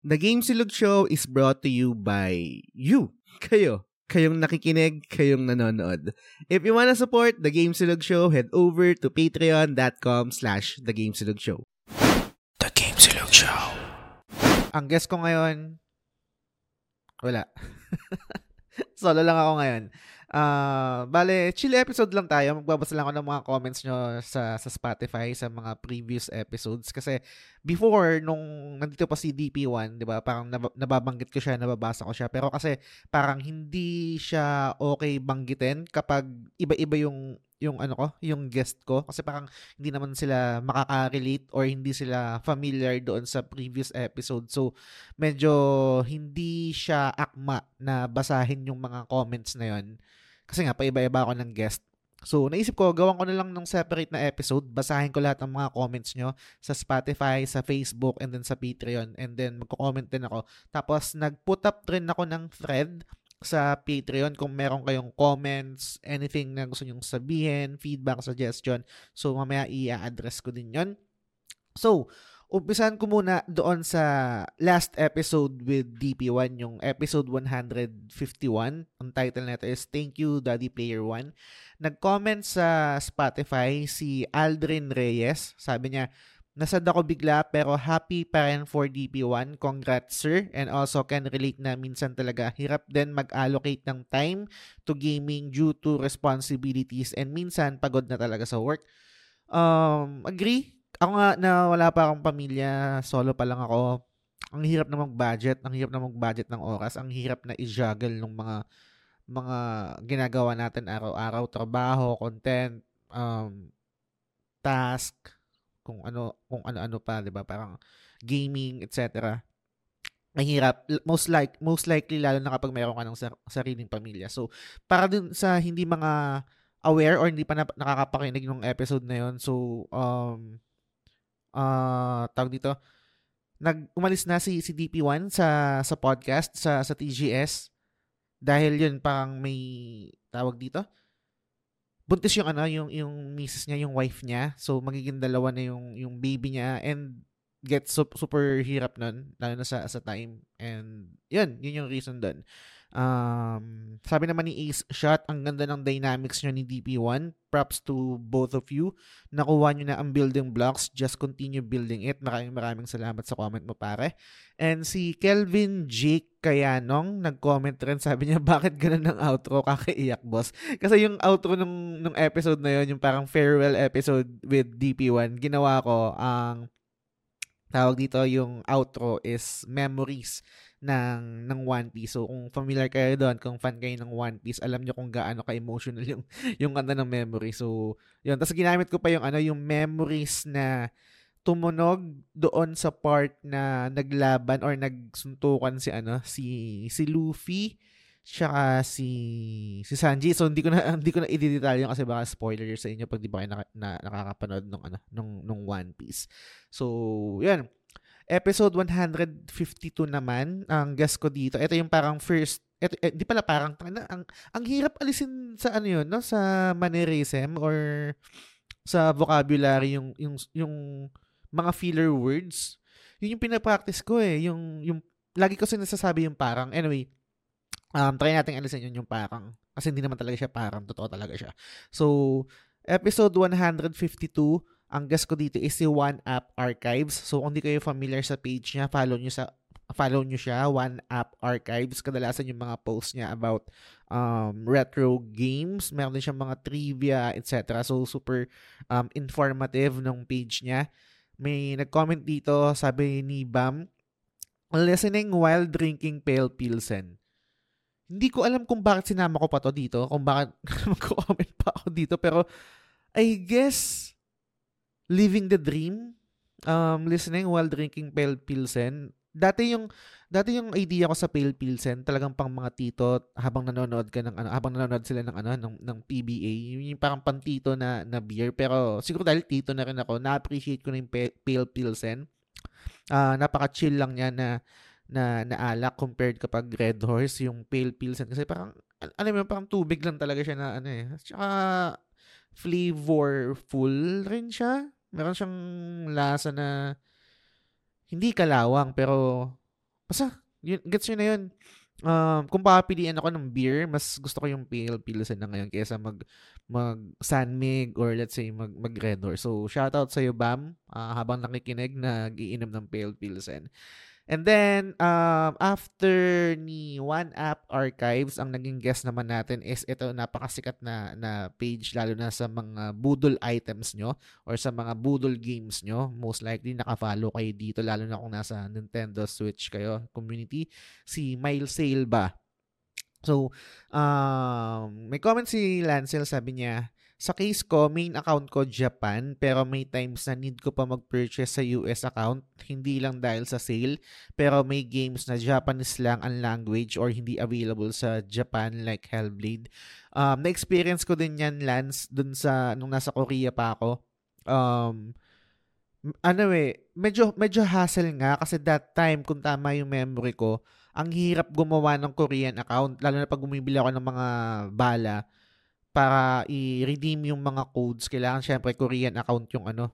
The Game Silog Show is brought to you by you. Kayo. Kayong nakikinig, kayong nanonood. If you wanna support The Game Silog Show, head over to patreon.com slash The Game Silog Show. The Game Silog Show. Ang guest ko ngayon, wala. Solo lang ako ngayon. Uh, bale, chill episode lang tayo. Magbabasa lang ako ng mga comments nyo sa, sa Spotify sa mga previous episodes. Kasi before, nung nandito pa si DP1, di ba, parang nab- nababanggit ko siya, nababasa ko siya. Pero kasi parang hindi siya okay banggitin kapag iba-iba yung yung ano ko, yung guest ko kasi parang hindi naman sila makaka-relate or hindi sila familiar doon sa previous episode. So medyo hindi siya akma na basahin yung mga comments na yon. Kasi nga paiba-iba ako ng guest. So naisip ko gawan ko na lang ng separate na episode, basahin ko lahat ng mga comments nyo sa Spotify, sa Facebook and then sa Patreon and then magko-comment din ako. Tapos nag-put up rin ako ng thread sa Patreon kung meron kayong comments, anything na gusto nyong sabihin, feedback, suggestion. So, mamaya i-address ko din yon So, umpisan ko muna doon sa last episode with DP1, yung episode 151. Ang title nito is Thank You Daddy Player 1. Nag-comment sa Spotify si Aldrin Reyes. Sabi niya, Nasad ako bigla pero happy pa rin for DP1. Congrats sir. And also can relate na minsan talaga hirap din mag-allocate ng time to gaming due to responsibilities and minsan pagod na talaga sa work. Um, agree. Ako nga na wala pa akong pamilya, solo pa lang ako. Ang hirap na mag-budget, ang hirap na mag-budget ng oras, ang hirap na i-juggle ng mga mga ginagawa natin araw-araw, trabaho, content, um, task, kung ano kung ano-ano pa, 'di ba? Parang gaming, etc. Mahirap most like most likely lalo na kapag mayroon ka ng sar- sariling pamilya. So, para dun sa hindi mga aware or hindi pa na, nakakapakinig ng episode na 'yon. So, um uh, tawag dito, nag umalis na si si DP1 sa sa podcast sa sa TGS dahil 'yun parang may tawag dito buntis yung ano, yung yung misis niya, yung wife niya. So magiging dalawa na yung yung baby niya and get super, super hirap nun lalo na sa sa time. And yun, yun yung reason doon. Um, sabi naman ni Ace Shot, ang ganda ng dynamics nyo ni DP1. Props to both of you. Nakuha nyo na ang building blocks. Just continue building it. Maraming maraming salamat sa comment mo pare. And si Kelvin Jake Kayanong, nag-comment rin. Sabi niya, bakit ganun ang outro? Kakaiyak, boss. Kasi yung outro nung, nung episode na yun, yung parang farewell episode with DP1, ginawa ko ang tawag dito yung outro is memories ng ng One Piece. So kung familiar kayo doon, kung fan kayo ng One Piece, alam niyo kung gaano ka-emotional yung yung kanta ng memory. So, yun. Tapos ginamit ko pa yung ano, yung memories na tumunog doon sa part na naglaban or nagsuntukan si ano, si si Luffy tsaka si si Sanji. So hindi ko na hindi ko na i-detalye kasi baka spoiler sa inyo pag di ba kayo na, na, nakakapanood ng ano nung nung One Piece. So, 'yan Episode 152 naman, ang guest ko dito. Ito yung parang first, ito, eh, di pala parang, ang, ang hirap alisin sa ano yun, no? Sa mannerism or sa vocabulary yung, yung, yung mga filler words. Yun yung pinapractice ko eh. Yung, yung, lagi ko sinasasabi yung parang. Anyway, um, try natin alisin yun yung parang. Kasi hindi naman talaga siya parang. Totoo talaga siya. So, episode 152, ang guest ko dito is si One App Archives. So kung hindi kayo familiar sa page niya, follow niyo sa follow niyo siya, One App Archives. Kadalasan yung mga posts niya about um, retro games. Meron din siyang mga trivia, etc. So super um, informative ng page niya. May nag-comment dito, sabi ni Bam, listening while drinking pale pilsen. Hindi ko alam kung bakit sinama ko pa to dito, kung bakit mag-comment pa ako dito, pero I guess living the dream, um, listening while drinking pale pilsen. Dati yung dati yung idea ko sa pale pilsen, talagang pang mga tito habang nanonood ka ng ano, habang nanonood sila ng ano ng ng PBA, yung parang pantito na na beer, pero siguro dahil tito na rin ako, na-appreciate ko na yung pale, pale pilsen. Uh, napaka-chill lang niya na na naalak compared kapag Red Horse yung pale pilsen kasi parang alam mo parang tubig lang talaga siya na ano eh. Tsaka flavorful rin siya meron siyang lasa na hindi kalawang pero basta, yun, gets nyo na yun. Um, kung papiliin ako ng beer, mas gusto ko yung pale pilsen na ngayon kaysa mag mag Sanmig or let's say mag mag Red Door. So shoutout sa iyo Bam uh, habang nakikinig nag-iinom ng pale pilsen. And then, um, after ni One App Archives, ang naging guest naman natin is ito napakasikat na, na page lalo na sa mga Boodle items nyo or sa mga Boodle games nyo. Most likely nakafollow kayo dito lalo na kung nasa Nintendo Switch kayo community. Si Miles Sale ba? So, um, may comment si Lancel, sabi niya, sa case ko, main account ko Japan, pero may times na need ko pa mag-purchase sa US account, hindi lang dahil sa sale, pero may games na Japanese lang ang language or hindi available sa Japan like Hellblade. Um, na-experience ko din yan, Lance, dun sa, nung nasa Korea pa ako. Um, ano eh, medyo, medyo hassle nga kasi that time, kung tama yung memory ko, ang hirap gumawa ng Korean account, lalo na pag bumibili ako ng mga bala para i-redeem yung mga codes, kailangan syempre Korean account yung ano,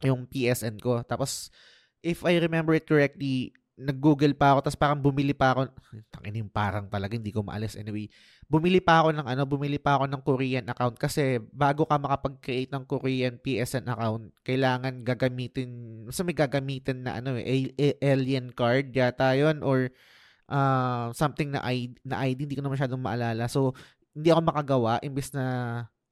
yung PSN ko. Tapos, if I remember it correctly, nag-google pa ako, tapos parang bumili pa ako, tangin yung parang talaga, hindi ko maalis. Anyway, bumili pa ako ng ano, bumili pa ako ng Korean account kasi bago ka makapag-create ng Korean PSN account, kailangan gagamitin, sa may gagamitin na ano eh, alien card yata yon or uh, something na ID, na ID, hindi ko na masyadong maalala. So, hindi ako makagawa imbes na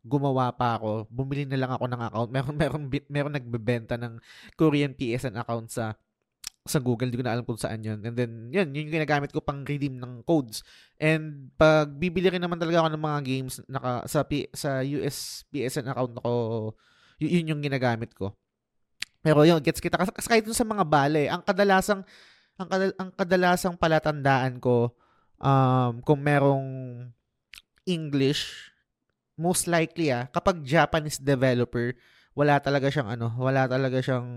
gumawa pa ako, bumili na lang ako ng account. Meron meron meron nagbebenta ng Korean PSN account sa sa Google, hindi ko na alam kung saan yun. And then, yun, yun yung ginagamit ko pang redeem ng codes. And pag bibili rin naman talaga ako ng mga games naka, sa, P, sa US PSN account ko, yun, yun yung ginagamit ko. Pero yun, gets kita. Kasi kahit dun sa mga bale, ang kadalasang, ang, kadal, ang kadalasang palatandaan ko, um, kung merong English, most likely ah, kapag Japanese developer, wala talaga siyang ano, wala talaga siyang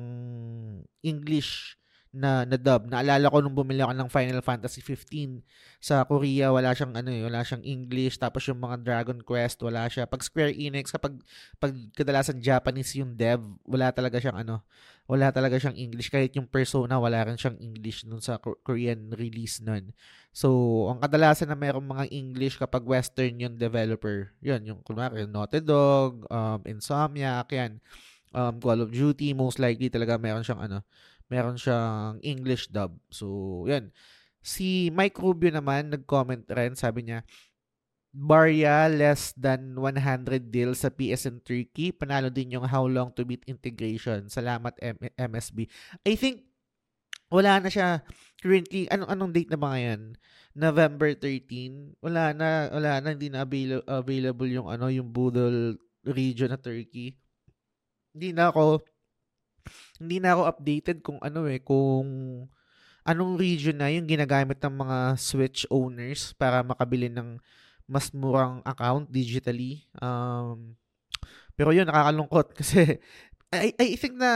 English na na dub. Naalala ko nung bumili ako ng Final Fantasy 15 sa Korea, wala siyang ano, eh, wala siyang English, tapos yung mga Dragon Quest, wala siya. Pag Square Enix kapag pag kadalasan Japanese yung dev, wala talaga siyang ano, wala talaga siyang English kahit yung Persona wala rin siyang English nun sa Korean release nun. So, ang kadalasan na mayroong mga English kapag Western yung developer, yun, yung kunwari, Naughty Dog, um, Insomniac, yan, um, Call of Duty, most likely talaga meron siyang ano, meron siyang English dub. So, yan. Si Mike Rubio naman, nag-comment rin, sabi niya, Barya less than 100 deals sa PSN Turkey. Panalo din yung How Long to Beat integration. Salamat M- MSB. I think wala na siya currently. Anong anong date na ba ngayon? November 13. Wala na wala na hindi na avail- available yung ano yung Budol region na Turkey. Hindi na ako hindi na ako updated kung ano eh, kung anong region na yung ginagamit ng mga Switch owners para makabili ng mas murang account digitally. Um, pero yun, nakakalungkot kasi I, I think na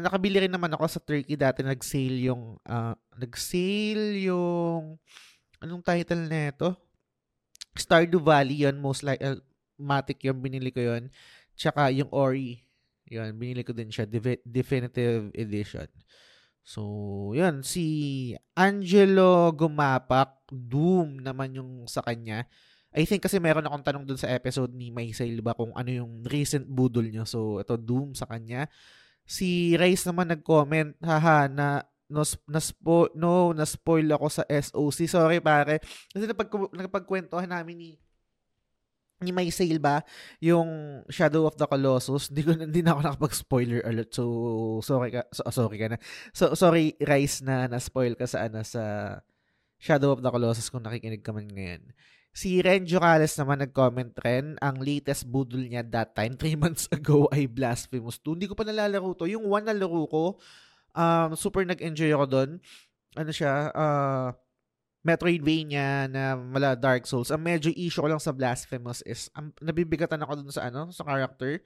nakabili rin naman ako sa Turkey dati nag-sale yung uh, nag-sale yung anong title na ito? Stardew Valley yun most like uh, Matic yung binili ko yun. Tsaka yung Ori yun, binili ko din siya, definitive edition. So, yun, si Angelo Gumapak, Doom naman yung sa kanya. I think kasi meron akong tanong dun sa episode ni Maysail ba kung ano yung recent budol niya. So, ito, Doom sa kanya. Si Rice naman nag-comment, haha, na no, na spo, no, na-spoil ako sa SOC. Sorry pare. Kasi napag, napagkwentuhan namin ni ni may sale ba? Yung Shadow of the Colossus? Hindi ko hindi na ako nakapag-spoiler alert. So sorry ka so, sorry ka na. So sorry Rice na na-spoil ka sa ano sa Shadow of the Colossus kung nakikinig ka man ngayon. Si Ren Jocales naman nag-comment rin ang latest budol niya that time 3 months ago ay Blasphemous 2 hindi ko pa nalalaro to. Yung one na laro ko um, super nag-enjoy ako doon ano siya uh, Metroidvania na mala Dark Souls. Ang medyo issue ko lang sa Blasphemous is um, nabibigatan ako dun sa ano, sa character.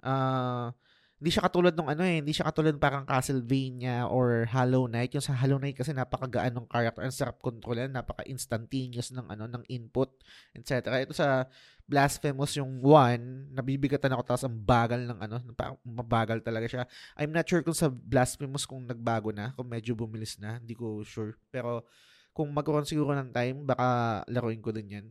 Uh, hindi siya katulad ng ano eh, hindi siya katulad parang Castlevania or Hollow Knight. Yung sa Hollow Knight kasi napakagaan ng character, ang sarap kontrolin, napaka-instantaneous ng ano ng input, etc. Ito sa Blasphemous yung one, nabibigatan ako tapos ang bagal ng ano, mabagal talaga siya. I'm not sure kung sa Blasphemous kung nagbago na, kung medyo bumilis na, hindi ko sure. Pero kung magkaroon siguro ng time, baka laruin ko din yan.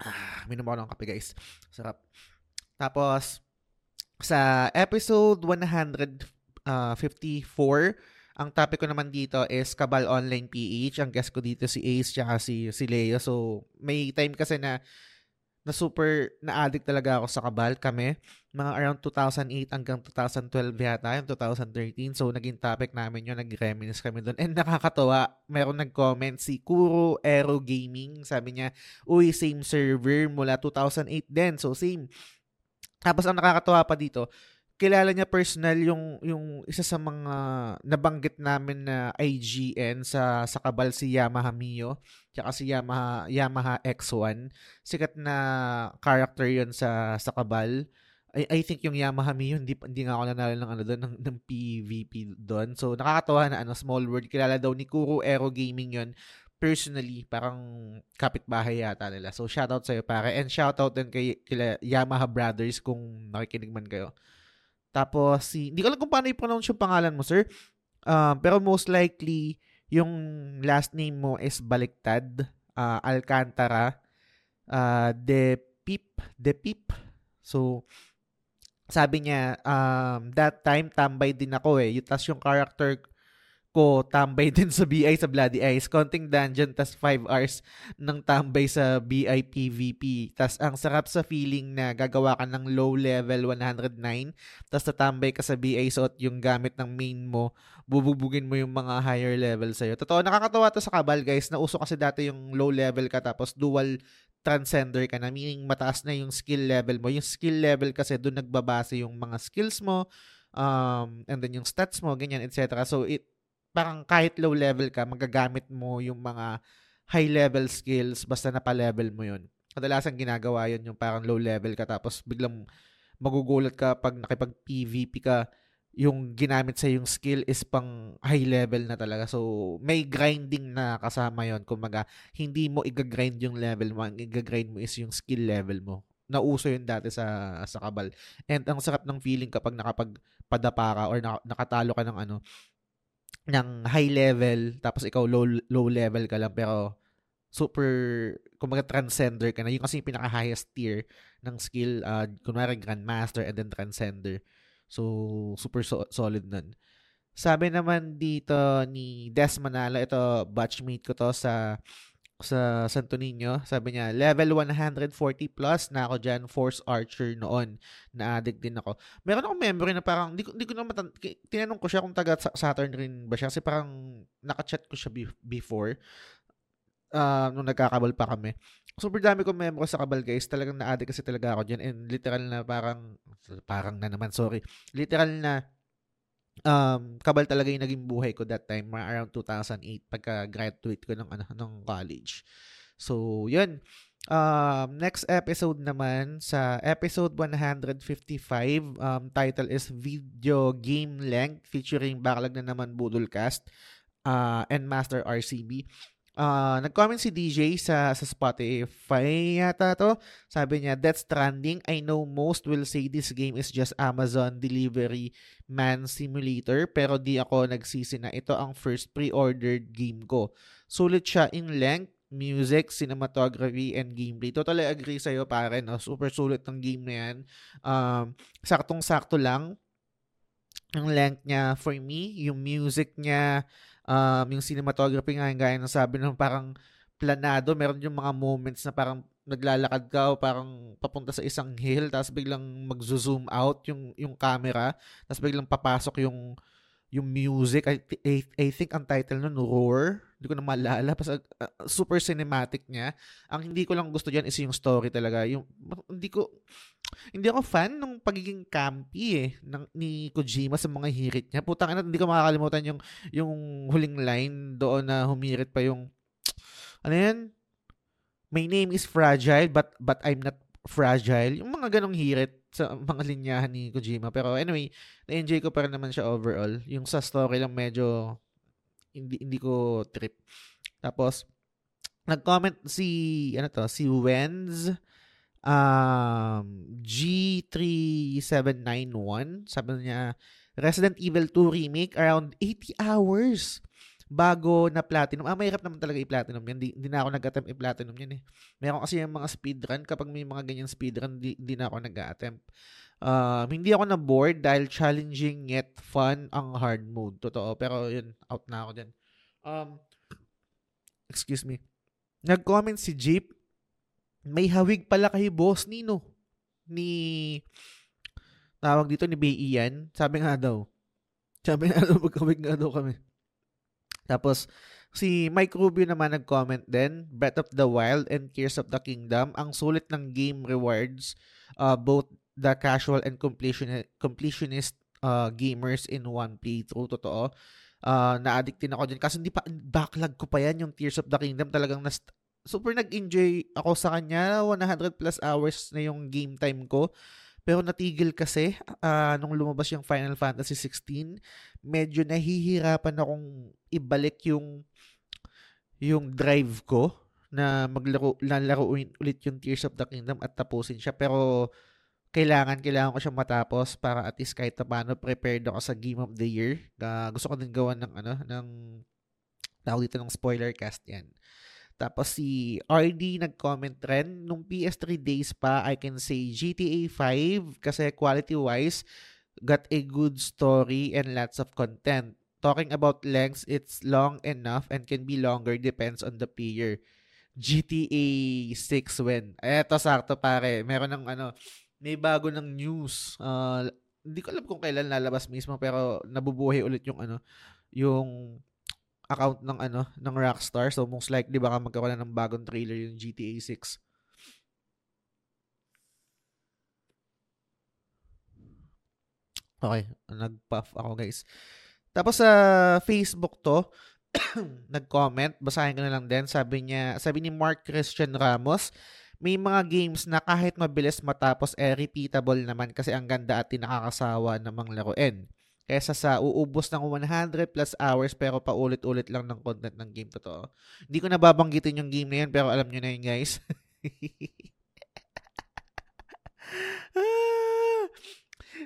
Ah, minom ako ng kape guys. Sarap. Tapos, sa episode 154, ang topic ko naman dito is Kabal Online PH. Ang guest ko dito si Ace tsaka si, si Leo. So, may time kasi na na super na-addict talaga ako sa Kabal kami. Mga around 2008 hanggang 2012 yata, yung 2013. So, naging topic namin yun. Nag-reminisce kami doon. And nakakatawa, meron nag-comment si Kuro Aero Gaming. Sabi niya, uy, same server mula 2008 din. So, same. Tapos, ang nakakatawa pa dito, kilala niya personal yung yung isa sa mga nabanggit namin na IGN sa sa Kabal si Yamaha Mio tsaka si Yamaha Yamaha X1 sikat na character yon sa sa Kabal I, I think yung Yamaha Mio hindi hindi nga ako nanalo ng ano doon ng, ng PVP doon so nakakatawa na ano small world kilala daw ni Kuro Aero Gaming yon personally parang kapitbahay yata nila so shoutout sa iyo pare and shoutout din kay kila Yamaha Brothers kung nakikinig man kayo tapos, si, hindi ko alam kung paano i-pronounce yung pangalan mo, sir. Um, pero most likely, yung last name mo is baliktad. Uh, Alcantara. Uh, de Pip. De Pip. So, sabi niya, um, that time, tambay din ako eh. Tapos yung character ko tambay din sa BI sa Bloody Eyes. Konting dungeon, tas 5 hours ng tambay sa BI PvP. Tas ang sarap sa feeling na gagawa ka ng low level 109, tas tatambay ka sa BI suot yung gamit ng main mo, bububugin mo yung mga higher level sa'yo. Totoo, nakakatawa to sa Kabal guys. Nauso kasi dati yung low level ka tapos dual transcender ka na, meaning mataas na yung skill level mo. Yung skill level kasi doon nagbabase yung mga skills mo, um, and then yung stats mo, ganyan, etc. So, it, parang kahit low level ka, magagamit mo yung mga high level skills basta napa-level mo yun. Kadalasan ginagawa yun yung parang low level ka tapos biglang magugulat ka pag nakipag-PVP ka yung ginamit sa yung skill is pang high level na talaga. So, may grinding na kasama yon Kumaga, hindi mo i-grind yung level mo. Ang i-grind mo is yung skill level mo. Nauso yun dati sa, sa kabal. And ang sarap ng feeling kapag nakapagpadapa ka or nakatalo ka ng ano, ng high level tapos ikaw low low level ka lang pero super kumaga transcender ka na yung kasi yung pinaka highest tier ng skill uh, kunwari grandmaster and then transcender so super so- solid nun sabi naman dito ni Des Manalo ito batchmate ko to sa sa Santo Niño. Sabi niya, level 140 plus na ako dyan, Force Archer noon. Na-addict din ako. Meron akong memory na parang, di ko, di ko na matan- tinanong ko siya kung taga Saturn rin ba siya. Kasi parang nakachat ko siya before. Uh, nung nagkakabal pa kami. Super dami kong memory sa kabal guys. Talagang na-addict kasi talaga ako dyan. And literal na parang, parang na naman, sorry. Literal na um, kabal talaga yung naging buhay ko that time, around 2008, pagka graduate ko ng, ano, ng college. So, yun. Um, next episode naman, sa episode 155, um, title is Video Game Length, featuring backlog na naman Budolcast uh, and Master RCB. Uh, nag-comment si DJ sa, sa Spotify yata to. Sabi niya, Death Stranding, I know most will say this game is just Amazon Delivery Man Simulator pero di ako nagsisi na ito ang first pre-ordered game ko. Sulit siya in length, music, cinematography, and gameplay. Totally agree sa'yo pare, no? Super sulit ng game na yan. Um, saktong-sakto lang yung length niya for me, yung music niya, um, yung cinematography nga, gaya ng sabi ng parang planado, meron yung mga moments na parang naglalakad ka o parang papunta sa isang hill tapos biglang mag-zoom out yung yung camera tapos biglang papasok yung yung music. I, I, I think ang title nun Roar. Hindi ko na maalala. Uh, super cinematic niya. Ang hindi ko lang gusto diyan is yung story talaga. Yung hindi ko hindi ako fan ng pagiging campy eh ng ni Kojima sa mga hirit niya. Putang ina, hindi ko makakalimutan yung yung huling line doon na humirit pa yung ano yan? My name is Fragile but but I'm not fragile. Yung mga ganong hirit sa mga linyahan ni Kojima. Pero anyway, na-enjoy ko pa rin naman siya overall. Yung sa story lang medyo hindi hindi ko trip. Tapos nag-comment si ano to, si Wenz um G3791. Sabi niya Resident Evil 2 remake around 80 hours bago na platinum. Ah, mahirap naman talaga i-platinum yan. Hindi, na ako nag-attempt i-platinum yan eh. Meron kasi yung mga speedrun. Kapag may mga ganyan speedrun, hindi, hindi na ako nag-attempt. Um, hindi ako na-bored dahil challenging yet fun ang hard mode. Totoo. Pero yun, out na ako dyan. Um, excuse me. Nag-comment si Jeep. May hawig pala kay Boss Nino. Ni tawag dito ni Bay Ian. Sabi nga daw. Sabi nga daw, magkawig nga daw kami. Tapos, si Mike Rubio naman nag-comment din, Breath of the Wild and Tears of the Kingdom, ang sulit ng game rewards uh, both the casual and completion completionist uh, gamers in one playthrough. Totoo. Uh, na-addict din ako din. Kasi hindi pa, backlog ko pa yan, yung Tears of the Kingdom. Talagang nas, super nag-enjoy ako sa kanya. 100 plus hours na yung game time ko. Pero natigil kasi uh, nung lumabas yung Final Fantasy 16, medyo nahihirapan akong ibalik yung yung drive ko na maglaro lalaruin ulit yung Tears of the Kingdom at tapusin siya pero kailangan kailangan ko siya matapos para at least kahit paano prepared ako sa Game of the Year. Uh, gusto ko din gawan ng ano ng tawag dito ng spoiler cast yan. Tapos si RD nag-comment rin, nung PS3 days pa, I can say GTA 5 kasi quality-wise, got a good story and lots of content. Talking about lengths, it's long enough and can be longer depends on the player. GTA 6 when. Eto sakto pare, meron ng ano, may bago ng news. Uh, hindi ko alam kung kailan lalabas mismo pero nabubuhay ulit yung ano, yung account ng ano ng Rockstar so most likely baka magkaroon ng bagong trailer yung GTA 6 Okay, nag-puff ako guys. Tapos sa uh, Facebook to, nag-comment, basahin ko na lang din. Sabi niya, sabi ni Mark Christian Ramos, may mga games na kahit mabilis matapos eh repeatable naman kasi ang ganda at nakakasawa namang laruin kesa sa uubos ng 100 plus hours pero paulit-ulit lang ng content ng game totoo. Hindi ko nababanggitin yung game na yan pero alam nyo na yun guys.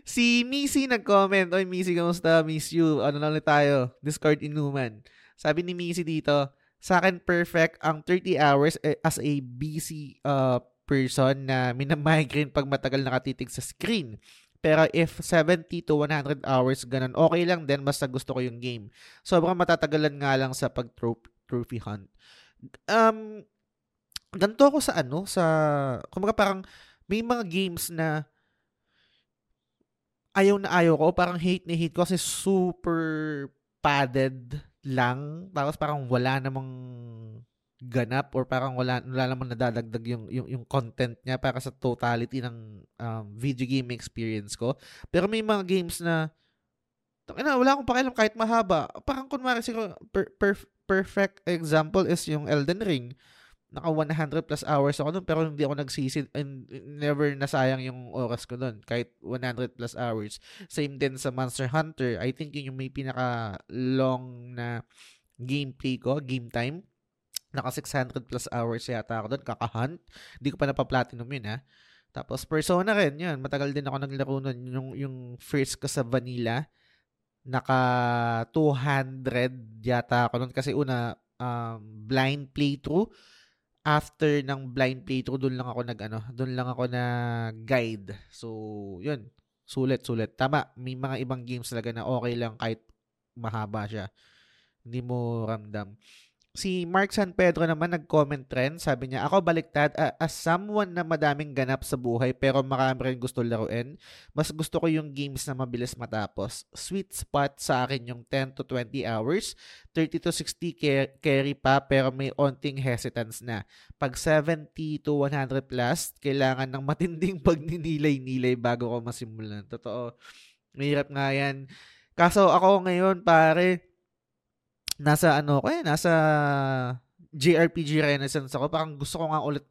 si Missy nag-comment, Oy Missy, kamusta? Miss you. Ano na ulit tayo? Discord inuman. Sabi ni Missy dito, sa akin perfect ang 30 hours eh, as a busy uh, person na minamigrate pag matagal nakatitig sa screen. Pero if 70 to 100 hours, ganun, okay lang din, basta gusto ko yung game. Sobrang matatagalan nga lang sa pag-trophy hunt. Um, ganito ako sa ano, sa, kumbaga parang, may mga games na ayaw na ayaw ko, parang hate na hate ko kasi super padded lang. Tapos parang wala namang ganap or parang wala wala namang nadadagdag yung yung yung content niya para sa totality ng um, video game experience ko. Pero may mga games na ina wala akong pakialam kahit mahaba. Parang kunwari siguro per, per, perfect example is yung Elden Ring. Naka 100 plus hours ako doon pero hindi ako nagsisi and never nasayang yung oras ko doon kahit 100 plus hours. Same din sa Monster Hunter. I think yun yung may pinaka long na gameplay ko, game time Naka 600 plus hours yata ako doon, kaka-hunt. Hindi ko pa napaplatinum yun ha. Tapos Persona rin, yun. Matagal din ako naglaro nun. Yung, yung first ko sa Vanilla, naka 200 yata ako nun. Kasi una, um, blind playthrough. After ng blind playthrough, doon lang ako nag, ano, doon lang ako na guide. So, yun. Sulit, sulit. Tama, may mga ibang games talaga na okay lang kahit mahaba siya. Hindi mo ramdam. Si Mark San Pedro naman nag-comment rin. Sabi niya, ako baliktad, uh, as someone na madaming ganap sa buhay pero marami rin gusto laruin, mas gusto ko yung games na mabilis matapos. Sweet spot sa akin yung 10 to 20 hours, 30 to 60 car- carry pa pero may onting hesitance na. Pag 70 to 100 plus, kailangan ng matinding pagninilay-nilay bago ko masimulan. Totoo, mahirap nga yan. Kaso ako ngayon, pare, nasa ano ko eh, nasa JRPG Renaissance ako. Parang gusto ko nga ulit,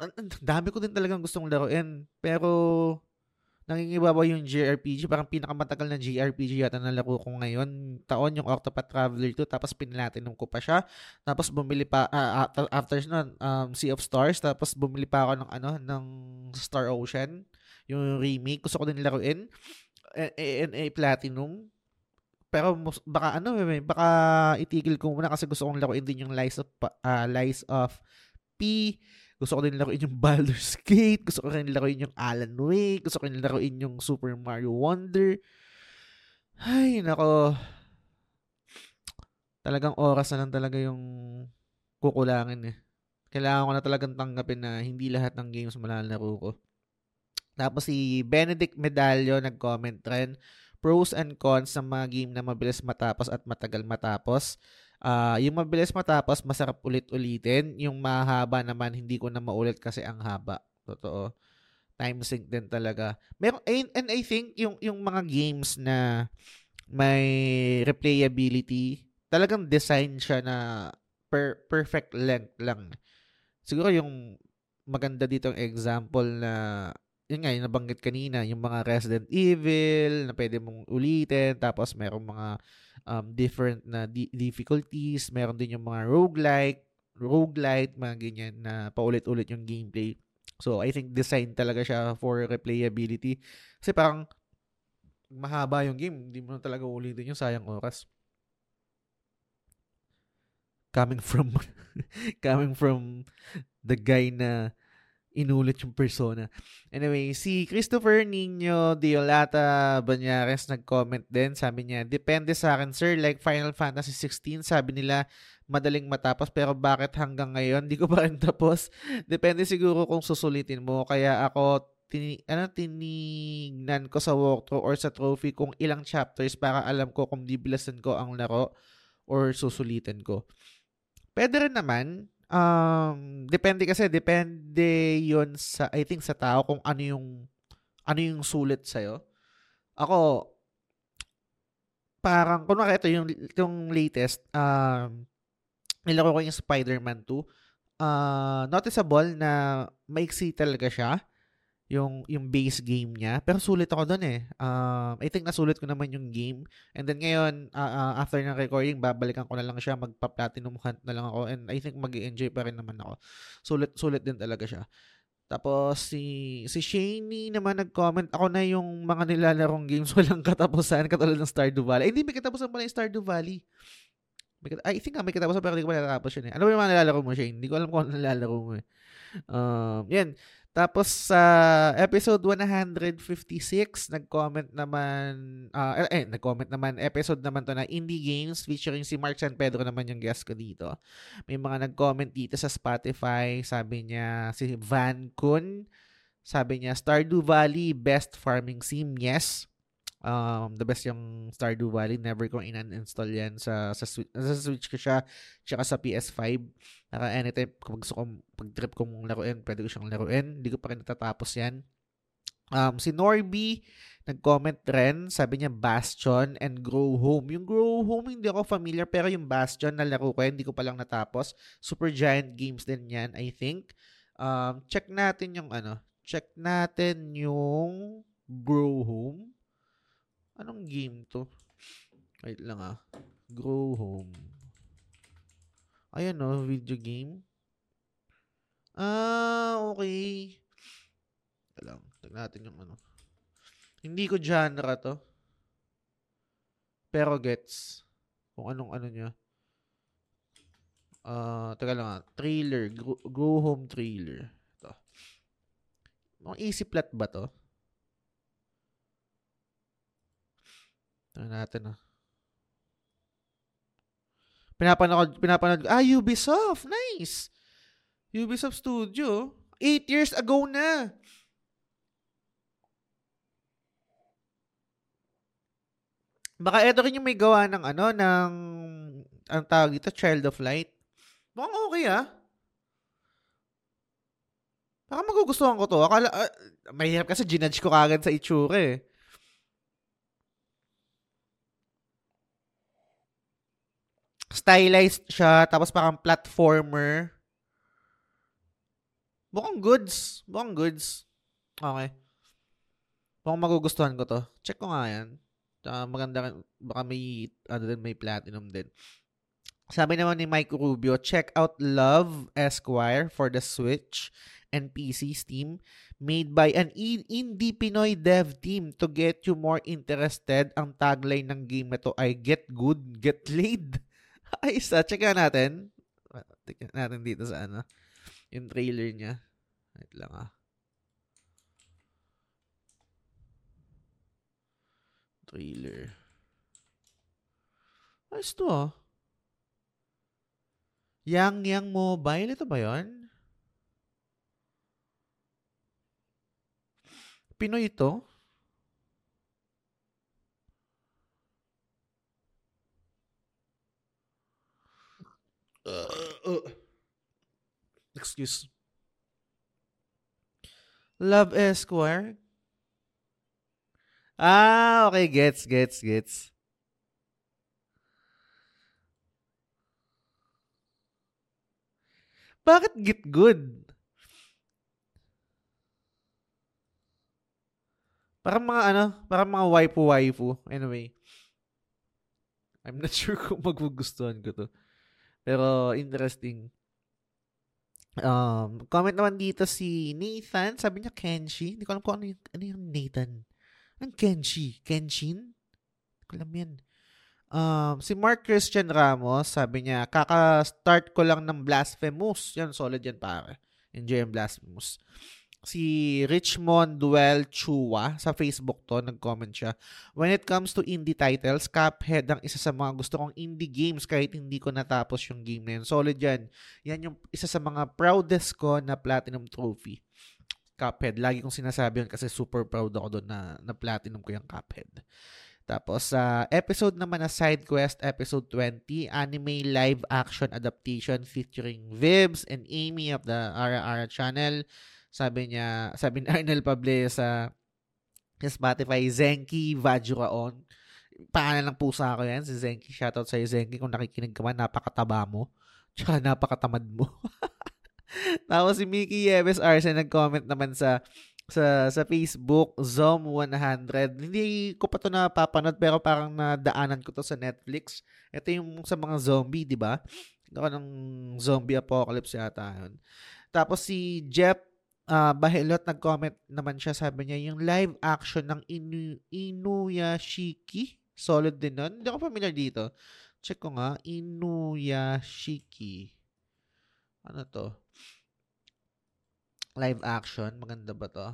ang dami ko din talagang gustong laruin. Pero, nangingibabaw yung JRPG. Parang pinakamatagal na JRPG yata na laro ko ngayon. Taon yung Octopath Traveler 2. Tapos pinatinum ko pa siya. Tapos bumili pa, ah, after, after nun, um, Sea of Stars. Tapos bumili pa ako ng, ano, ng Star Ocean. Yung remake. Gusto ko din laruin. And a Platinum. Pero mus- baka ano, eh, baka itigil ko muna kasi gusto kong laruin din yung Lies of, ah, Lies of P. Gusto ko din laruin yung Baldur's Gate. Gusto ko rin laruin yung Alan Wake. Gusto ko rin laruin yung Super Mario Wonder. Ay, nako. Talagang oras na lang talaga yung kukulangin eh. Kailangan ko na talagang tanggapin na hindi lahat ng games malalaro ko. Tapos si Benedict Medallo nag-comment rin, pros and cons ng mga game na mabilis matapos at matagal matapos. Ah, yung mabilis matapos, masarap ulit-ulitin. Yung mahaba naman, hindi ko na maulit kasi ang haba. Totoo. Time sink din talaga. Meron, and, and I think yung, yung mga games na may replayability, talagang design siya na per, perfect length lang. Siguro yung maganda dito ang example na yun nga, yung nabanggit kanina, yung mga Resident Evil na pwede mong ulitin, tapos merong mga um, different na di- difficulties, meron din yung mga roguelike, roguelite, mga ganyan na paulit-ulit yung gameplay. So, I think design talaga siya for replayability. Kasi parang mahaba yung game, hindi mo na talaga ulitin yung sayang oras. Coming from coming from the guy na inulit yung persona. Anyway, si Christopher Nino Diolata Banyares nag-comment din. Sabi niya, depende sa akin sir, like Final Fantasy 16, sabi nila madaling matapos pero bakit hanggang ngayon di ko pa rin tapos? Depende siguro kung susulitin mo. Kaya ako tini, ano, tinignan ko sa walkthrough or sa trophy kung ilang chapters para alam ko kung bibilasan ko ang laro or susulitin ko. Pwede rin naman, um, depende kasi, depende yon sa, I think sa tao kung ano yung, ano yung sulit sa'yo. Ako, parang, kung ito yung, yung latest, um, nilaro ko yung Spider-Man 2, uh, noticeable na maiksi talaga siya yung yung base game niya. Pero sulit ako doon eh. Um, I think nasulit ko naman yung game. And then ngayon, uh, uh, after ng recording, babalikan ko na lang siya. Magpa-platinum hunt na lang ako. And I think mag enjoy pa rin naman ako. Sulit, sulit din talaga siya. Tapos si si Shaney naman nag-comment, ako na yung mga nilalarong games walang katapusan katulad ng Stardew Valley. Eh, hindi may katapusan pala yung Stardew Valley. May, I think nga may katapusan pero hindi ko pa natatapos yun eh. Ano ba yung mga nilalaro mo, Shane? Hindi ko alam kung ano nilalaro mo eh. Um, yan. Tapos sa episode 156, nag-comment naman, ah, eh, nag-comment naman, episode naman to na Indie Games featuring si Mark San Pedro naman yung guest ko dito. May mga nag-comment dito sa Spotify, sabi niya si Van Kun, sabi niya Stardew Valley best farming sim, yes. Um, the best yung Stardew Valley. Never kong in-install yan sa, sa, sa Switch ko siya, tsaka sa PS5. Naka anytime, kung gusto kong, pag trip kong laruin, pwede ko siyang laruin. Hindi ko pa rin natatapos yan. Um, si Norby, nag-comment rin, sabi niya Bastion and Grow Home. Yung Grow Home, hindi ako familiar, pero yung Bastion na laro ko, hindi ko pa lang natapos. Super Giant Games din yan, I think. Um, check natin yung ano, check natin yung Grow Home. Anong game to? Wait lang ah. Grow Home. Ayan no, video game. Ah, okay. Lang. Tignan natin yung ano. Hindi ko genre to. Pero gets. Kung anong ano niya. Ah, uh, teka lang ah. Trailer. Grow, Grow Home trailer. Ito. Mga easy plot ba to? Ano natin ah. Pinapanood, pinapanood, ah, Ubisoft, nice. Ubisoft Studio, 8 years ago na. Baka ito rin yung may gawa ng ano, ng, ang tawag dito, Child of Light. Mukhang okay ah. Baka magugustuhan ko to. Akala, uh, mahirap kasi ginudge ko kagad sa itsura eh. Stylized siya, tapos parang platformer. Mukhang goods. Mukhang goods. Okay. Mukhang magugustuhan ko to. Check ko nga yan. Uh, maganda. Baka may, ano din, may platinum din. Sabi naman ni Mike Rubio, check out Love Esquire for the Switch and PC Steam made by an indie Pinoy dev team to get you more interested. Ang tagline ng game na to ay Get Good, Get Laid. Ay, isa. Check natin. Check natin dito sa ano. Yung trailer niya. Wait lang ah. Trailer. Ayos to ah. Yang Yang Mobile, ito ba yon? Pinoy ito? Uh, uh, excuse. Love Esquire? Ah, okay. Gets, gets, gets. Bakit get good? Parang mga ano, parang mga waifu-waifu. Anyway. I'm not sure kung magugustuhan ko to. Pero interesting. Um, comment naman dito si Nathan. Sabi niya Kenshi. Hindi ko alam kung ano yung, ano yung Nathan. Anong Kenshi? Kenshin? Hindi ko alam yan. Um, si Mark Christian Ramos, sabi niya, kaka-start ko lang ng Blasphemous. Yan, solid yan pare. Enjoy ang Blasphemous. Si Richmond Duel Chua sa Facebook to, nag-comment siya. When it comes to indie titles, Cuphead ang isa sa mga gusto kong indie games kahit hindi ko natapos yung game na yun. Solid yan. Yan yung isa sa mga proudest ko na platinum trophy. Cuphead. Lagi kong sinasabi yun kasi super proud ako doon na, na platinum ko yung Cuphead. Tapos sa uh, episode naman na side quest, episode 20, anime live action adaptation featuring Vibs and Amy of the Ara Ara channel. Sabi niya, sabi ni Arnel Pable sa Spotify, Zenki Vajuraon. Paano lang pusa ako yan, si Zenki. Shoutout sa'yo, Zenki. Kung nakikinig ka man, napakataba mo. Tsaka napakatamad mo. Tapos si Mickey Yeves Arce nag-comment naman sa sa sa Facebook, Zom 100. Hindi ko pa to napapanood pero parang nadaanan ko to sa Netflix. Ito yung sa mga zombie, di ba? Ito ng zombie apocalypse yata yun. Tapos si Jeff uh, Bahilot nag-comment naman siya, sabi niya, yung live action ng Inu Inuyashiki, solid din nun. Hindi ako familiar dito. Check ko nga, Inuyashiki. Ano to? live action. Maganda ba to?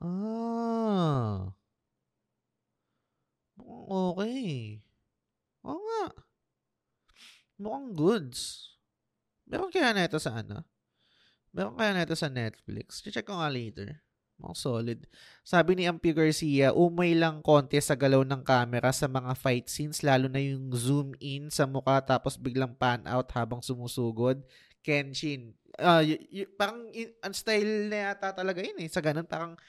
Ah. Okay. Oo nga. Mukhang goods. Meron kaya na ito sa ano? Meron kaya na ito sa Netflix? Check ko nga later. Mukhang solid. Sabi ni Ampio Garcia, umay lang konti sa galaw ng camera sa mga fight scenes, lalo na yung zoom in sa mukha tapos biglang pan out habang sumusugod. Kenshin. Uh, y- y- parang y- ang style na yata talaga yun eh. Sa ganun, parang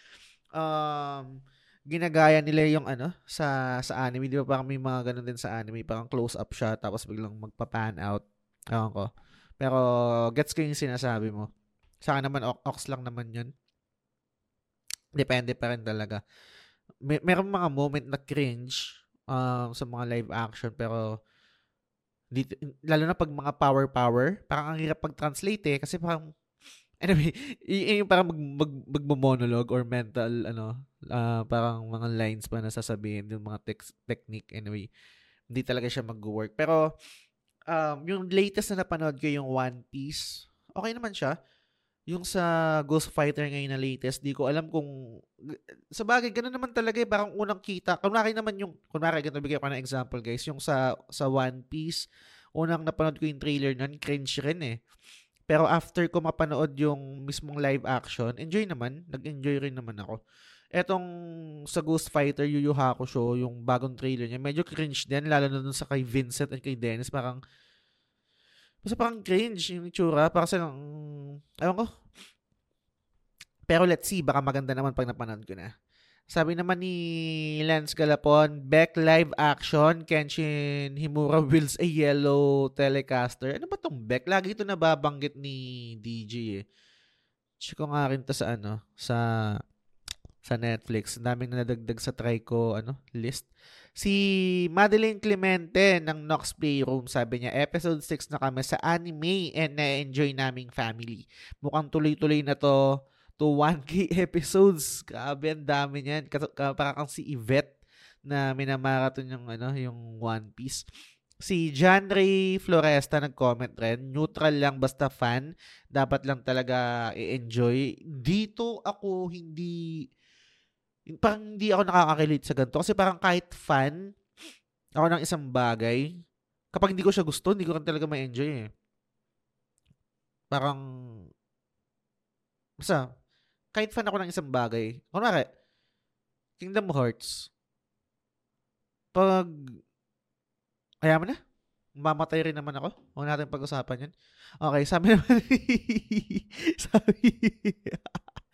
um, ginagaya nila yung ano sa sa anime. Di ba parang may mga ganun din sa anime. Parang close up siya tapos biglang magpa-pan out. Ewan ko. Pero gets ko yung sinasabi mo. Sa akin naman, ox lang naman yun. Depende pa rin talaga. May, meron mga moment na cringe um, sa mga live action pero dito, lalo na pag mga power-power, parang ang hirap pag-translate eh. Kasi parang, anyway, yung parang mag, mag, magmo-monologue or mental, ano, uh, parang mga lines pa na sasabihin, yung mga text, technique, anyway. Hindi talaga siya mag-work. Pero, um, yung latest na napanood ko, yung One Piece, okay naman siya. Yung sa Ghost Fighter ngayon na latest, di ko alam kung sa bagay ganun naman talaga eh, parang unang kita. Kunwari naman yung kunwari ganito bigay ko ng example guys, yung sa sa One Piece, unang napanood ko yung trailer nun, cringe rin eh. Pero after ko mapanood yung mismong live action, enjoy naman, nag-enjoy rin naman ako. Etong sa Ghost Fighter Yu Yu Hakusho, yung bagong trailer niya, medyo cringe din lalo na dun sa kay Vincent at kay Dennis, parang Basta parang cringe yung itsura. Para sa lang, ewan ko. Pero let's see, baka maganda naman pag napanood ko na. Sabi naman ni Lance Galapon, Beck live action, Kenshin Himura wills a yellow telecaster. Ano ba tong Beck? Lagi ito nababanggit ni DJ eh. Check ko nga rin to sa ano, sa sa Netflix. Ang daming nadagdag sa try ko ano, list. Si Madeline Clemente ng Nox Playroom, sabi niya, episode 6 na kami sa anime and na-enjoy naming family. Mukhang tuloy-tuloy na to to 1K episodes. Grabe, ang dami niyan. Parang kang si Yvette na minamarathon yung, ano, yung One Piece. Si John Ray Floresta nag-comment rin, neutral lang basta fan, dapat lang talaga i-enjoy. Dito ako hindi parang hindi ako nakaka-relate sa ganito kasi parang kahit fan ako ng isang bagay, kapag hindi ko siya gusto, hindi ko talaga ma-enjoy eh. Parang basta kahit fan ako ng isang bagay, kunwari, Kingdom Hearts, pag, kaya mo na, mamatay rin naman ako. Huwag natin pag-usapan yan. Okay, sabi naman, sabi,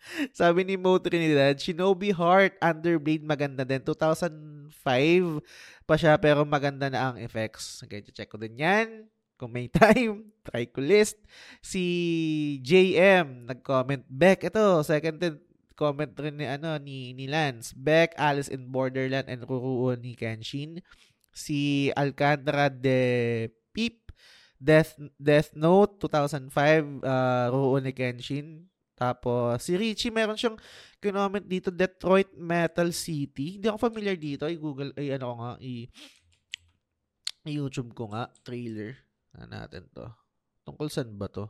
sabi ni Mo Trinidad, Shinobi Heart, Underblade, maganda din. 2005 pa siya, pero maganda na ang effects. Okay, check ko din yan. Kung may time, try ko list. Si JM, nag-comment. Beck, ito, second comment rin ni, ano, ni, ni Lance. Beck, Alice in Borderland, and Ruruo ni Kenshin. Si Alcantara de Peep, Death, Death Note, 2005, uh, Ruruo ni Kenshin. Tapos, si Richie, meron siyang kinoment dito, Detroit Metal City. Hindi ako familiar dito. I-google, ay ano nga, i- i-YouTube ko nga, trailer. Na natin to. Tungkol saan ba to?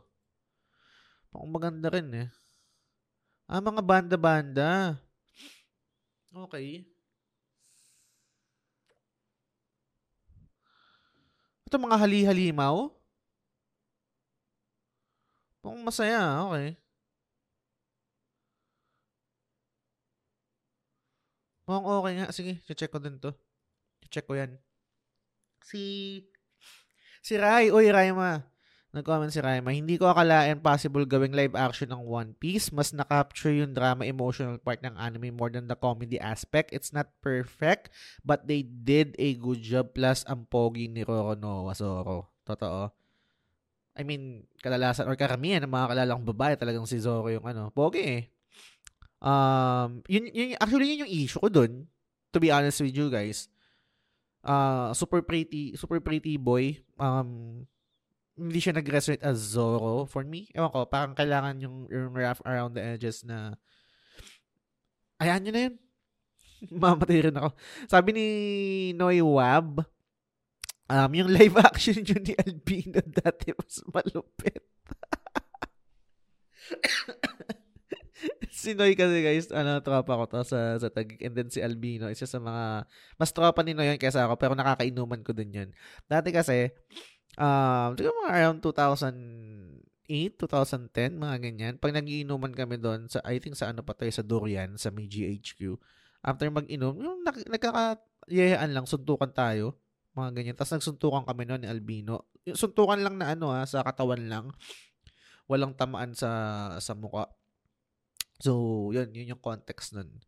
Pang maganda rin eh. Ah, mga banda-banda. Okay. Ito mga hali-halimaw. Pang masaya, okay. Mukhang okay nga. Sige, check ko din to. Check ko yan. Si Si Rai, uy Raima. Nag-comment si Raima, hindi ko akalain possible gawing live action ng One Piece. Mas na-capture yung drama emotional part ng anime more than the comedy aspect. It's not perfect, but they did a good job. Plus, ang pogi ni Roronoa Zoro. Totoo. I mean, kadalasan or karamihan ng mga kalalang babae talagang si Zoro yung ano, pogi eh. Um, yun, yun, actually, yun yung issue ko dun. To be honest with you guys uh, super pretty, super pretty boy. Um, hindi siya nag-resonate as Zoro for me. Ewan ko, parang kailangan yung, yung rough around the edges na ayan nyo na yun. Mamatay rin ako. Sabi ni Noy Wab, um, yung live action yun ni Albino dati mas malupit. si Noy kasi guys, ano, tropa ko to sa, sa Tagig. And then si Albino, isa sa mga, mas tropa ni Noy yun kaysa ako, pero nakakainuman ko din yun. Dati kasi, um, siguro mga around 2008, 2010, mga ganyan. Pag nagiinuman kami doon, sa, I think sa ano pa tayo, sa Durian, sa may GHQ. After mag-inom, yung nak- nagkakayayaan lang, suntukan tayo. Mga ganyan. Tapos nagsuntukan kami noon ni Albino. Yung suntukan lang na ano ha, sa katawan lang. Walang tamaan sa sa mukha. So, yun, yun yung context nun.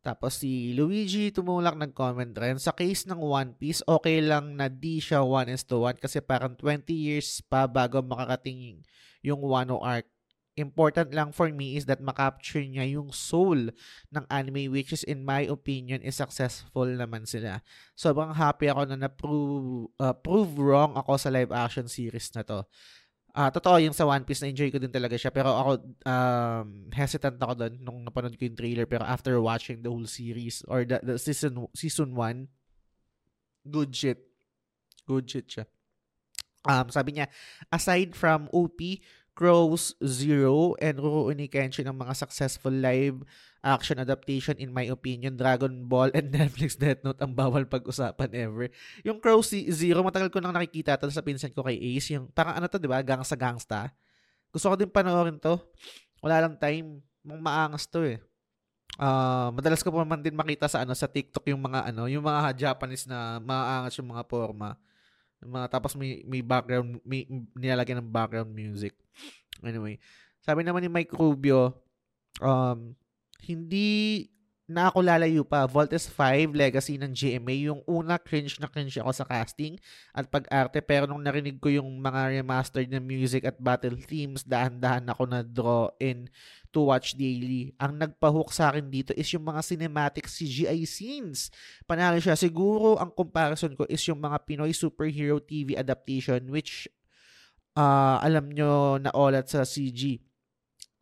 Tapos si Luigi tumulak nag-comment rin. Sa case ng One Piece, okay lang na di siya 1 is to 1 kasi parang 20 years pa bago makakating yung Wano arc. Important lang for me is that makapture niya yung soul ng anime which is in my opinion is successful naman sila. Sobrang happy ako na na-prove uh, prove wrong ako sa live action series na to. Ah, uh, totoo yung sa One Piece na enjoy ko din talaga siya pero ako um hesitant ako doon nung napanood ko yung trailer pero after watching the whole series or the, the season season 1 good shit. Good shit siya. Um sabi niya aside from OP Crows Zero and Rurouni ni Kenshin ang mga successful live action adaptation in my opinion. Dragon Ball and Netflix Death Note ang bawal pag-usapan ever. Yung Crows Zero matagal ko nang nakikita. To sa pinsan ko kay Ace yung parang ano to di ba? Gangsta gangsta gusto ko din panoorin to. Wala lang time. Mong maangas to eh. Uh, madalas ko pa man din makita sa ano sa TikTok yung mga ano, yung mga Japanese na maangas yung mga forma. Mga tapos may may background may nilalagyan ng background music. Anyway, sabi naman ni Mike Rubio, um, hindi na ako lalayo pa, Voltes 5, Legacy ng GMA, yung una cringe na cringe ako sa casting at pag-arte, pero nung narinig ko yung mga remastered na music at battle themes, dahan-dahan ako na draw in to watch daily. Ang nagpahook sa akin dito is yung mga cinematic CGI scenes. Panalo siya. Siguro ang comparison ko is yung mga Pinoy superhero TV adaptation which uh, alam nyo na olat sa CG.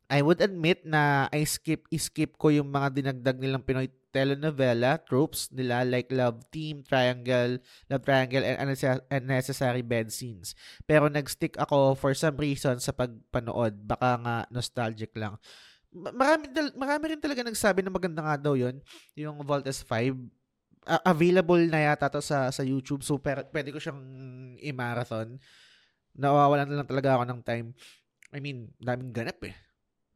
I would admit na I skip skip ko yung mga dinagdag nilang Pinoy telenovela tropes nila like love team, triangle, love triangle, and unnecessary bed scenes. Pero nag-stick ako for some reason sa pagpanood. Baka nga nostalgic lang. Marami, marami rin talaga nagsabi na maganda nga daw yun, yung Voltes 5. Uh, available na yata to sa, sa YouTube. So, per, pwede ko siyang i-marathon. Nawawalan na lang talaga ako ng time. I mean, daming ganap eh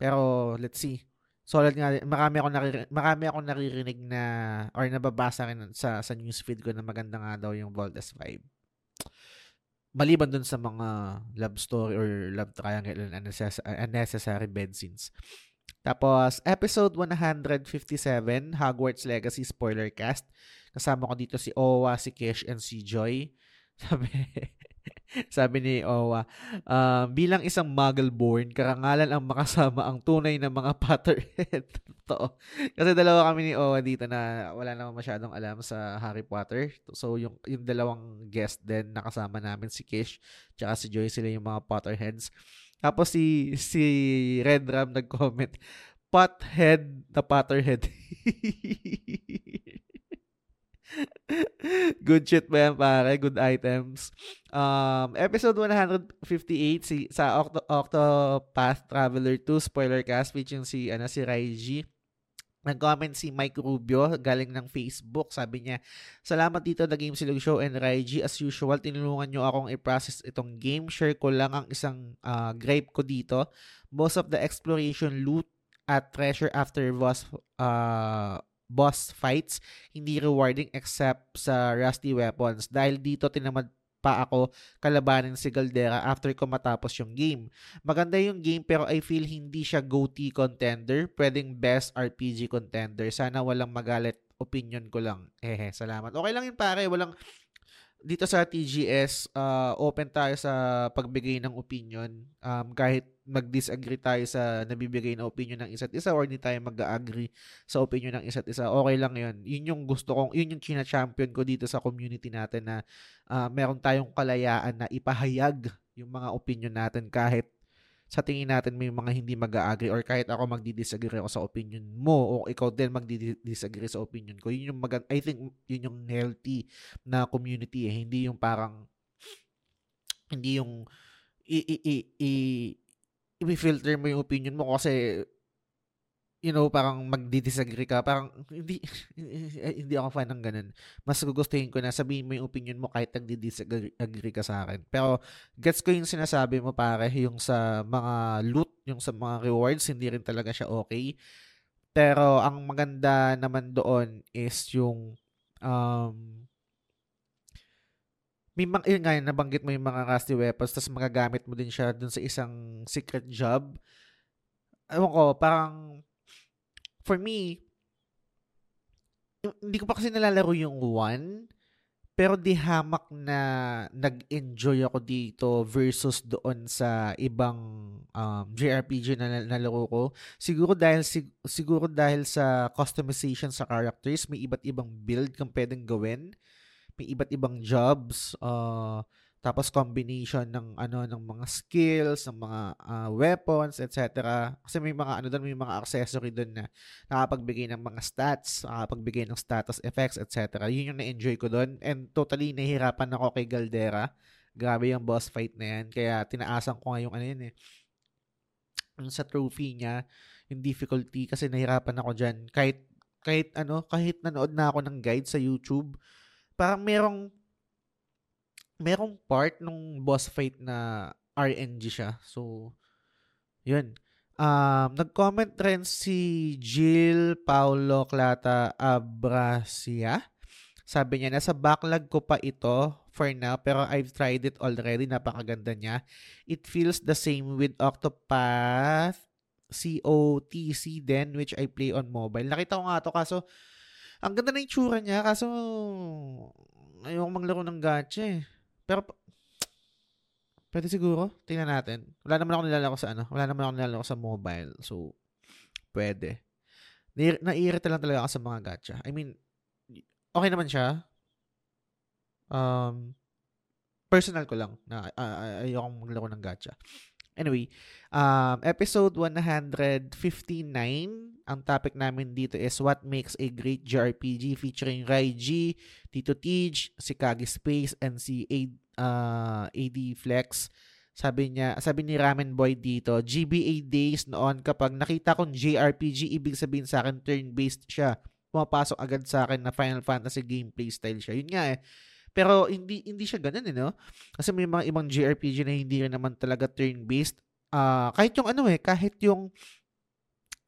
pero let's see. Solid nga marami ako naririnig, marami ako naririnig na or nababasa rin sa sa newsfeed ko na maganda nga daw yung Voltes 5. Maliban dun sa mga love story or love triangle and unnecessary bed scenes. Tapos, episode 157, Hogwarts Legacy spoiler cast. Kasama ko dito si Owa, si Kish, and si Joy. Sabi, Sabi ni Owa, uh, bilang isang muggle-born, karangalan ang makasama ang tunay na mga Potterhead. Totoo. Kasi dalawa kami ni Owa dito na wala naman masyadong alam sa Harry Potter. So, yung, yung dalawang guest din nakasama namin, si Kish, tsaka si Joy, sila yung mga Potterheads. Tapos si, si Red Ram nag-comment, Pothead na Potterhead. Good shit ba yan, pare? Good items. Um, episode 158 si, sa Octo, Octopath Traveler 2 spoiler cast featuring si, ano, si Raiji. Nag-comment si Mike Rubio galing ng Facebook. Sabi niya, Salamat dito na Game Silog Show and Raiji. As usual, tinulungan nyo akong i-process itong game. Share ko lang ang isang uh, gripe ko dito. Most of the exploration loot at treasure after boss uh, boss fights, hindi rewarding except sa rusty weapons. Dahil dito tinamad pa ako kalabanin si Galdera after ko matapos yung game. Maganda yung game pero I feel hindi siya GOTY contender, pwedeng best RPG contender. Sana walang magalit opinion ko lang. Hehe, salamat. Okay lang yun pare, walang dito sa TGS, uh, open tayo sa pagbigay ng opinion. Um, kahit mag-disagree tayo sa nabibigay na opinion ng isa't isa or hindi tayo mag-agree sa opinion ng isa't isa, okay lang yun. Yun yung gusto kong, yun yung china-champion ko dito sa community natin na uh, meron tayong kalayaan na ipahayag yung mga opinion natin kahit sa tingin natin may mga hindi mag-agree or kahit ako magdi-disagree ako sa opinion mo o ikaw din magdi-disagree sa opinion ko. Yun yung mag- I think yun yung healthy na community eh. Hindi yung parang hindi yung i i i, i i-filter mo yung opinion mo kasi you know, parang magdi-disagree ka, parang hindi hindi ako fan ng ganun. Mas gugustuhin ko na sabihin mo yung opinion mo kahit nagdi-disagree ka sa akin. Pero gets ko yung sinasabi mo pare, yung sa mga loot, yung sa mga rewards, hindi rin talaga siya okay. Pero ang maganda naman doon is yung um, may mga, yun nga, nabanggit mo yung mga rusty weapons, tapos magagamit mo din siya dun sa isang secret job. Ewan ko, parang for me, hindi ko pa kasi nalalaro yung 1, pero di hamak na nag-enjoy ako dito versus doon sa ibang um, JRPG na nalaro ko. Siguro dahil sig- siguro dahil sa customization sa characters, may iba't ibang build kang pwedeng gawin. May iba't ibang jobs. Uh, tapos combination ng ano ng mga skills, ng mga uh, weapons, etc. Kasi may mga ano doon, may mga accessory doon na nakapagbigay ng mga stats, nakapagbigay ng status effects, etc. Yun yung na-enjoy ko doon and totally nahihirapan ako kay Galdera. Grabe yung boss fight na yan. Kaya tinaasan ko nga yung ano yun eh. Sa trophy niya, yung difficulty kasi nahirapan ako diyan. Kahit kahit ano, kahit nanood na ako ng guide sa YouTube, parang merong merong part nung boss fight na RNG siya. So, yun. Um, nag-comment rin si Jill Paulo Clata Abrasia. Sabi niya, nasa backlog ko pa ito for now, pero I've tried it already. Napakaganda niya. It feels the same with Octopath COTC din, which I play on mobile. Nakita ko nga to, kaso, ang ganda ng itsura niya, kaso, ayoko maglaro ng gacha eh. Pero, pwede siguro, tingnan natin. Wala naman ako nilalaro sa ano, wala naman ako nilalaro sa mobile, so, pwede. Nai- Naiirita lang talaga ako sa mga gacha. I mean, okay naman siya. Um, personal ko lang na uh, ayokong maglaro ng gacha. Anyway, um, episode 159, ang topic namin dito is what makes a great JRPG featuring Raiji, Tito Tej, si Kagi Space, and si AD, uh, AD Flex. Sabi niya, sabi ni Ramen Boy dito, GBA days noon kapag nakita kong JRPG, ibig sabihin sa akin turn-based siya. Pumapasok agad sa akin na Final Fantasy gameplay style siya. Yun nga eh. Pero hindi hindi siya ganun eh, no? Kasi may mga ibang JRPG na hindi rin naman talaga turn-based. Ah, uh, kahit yung ano eh, kahit yung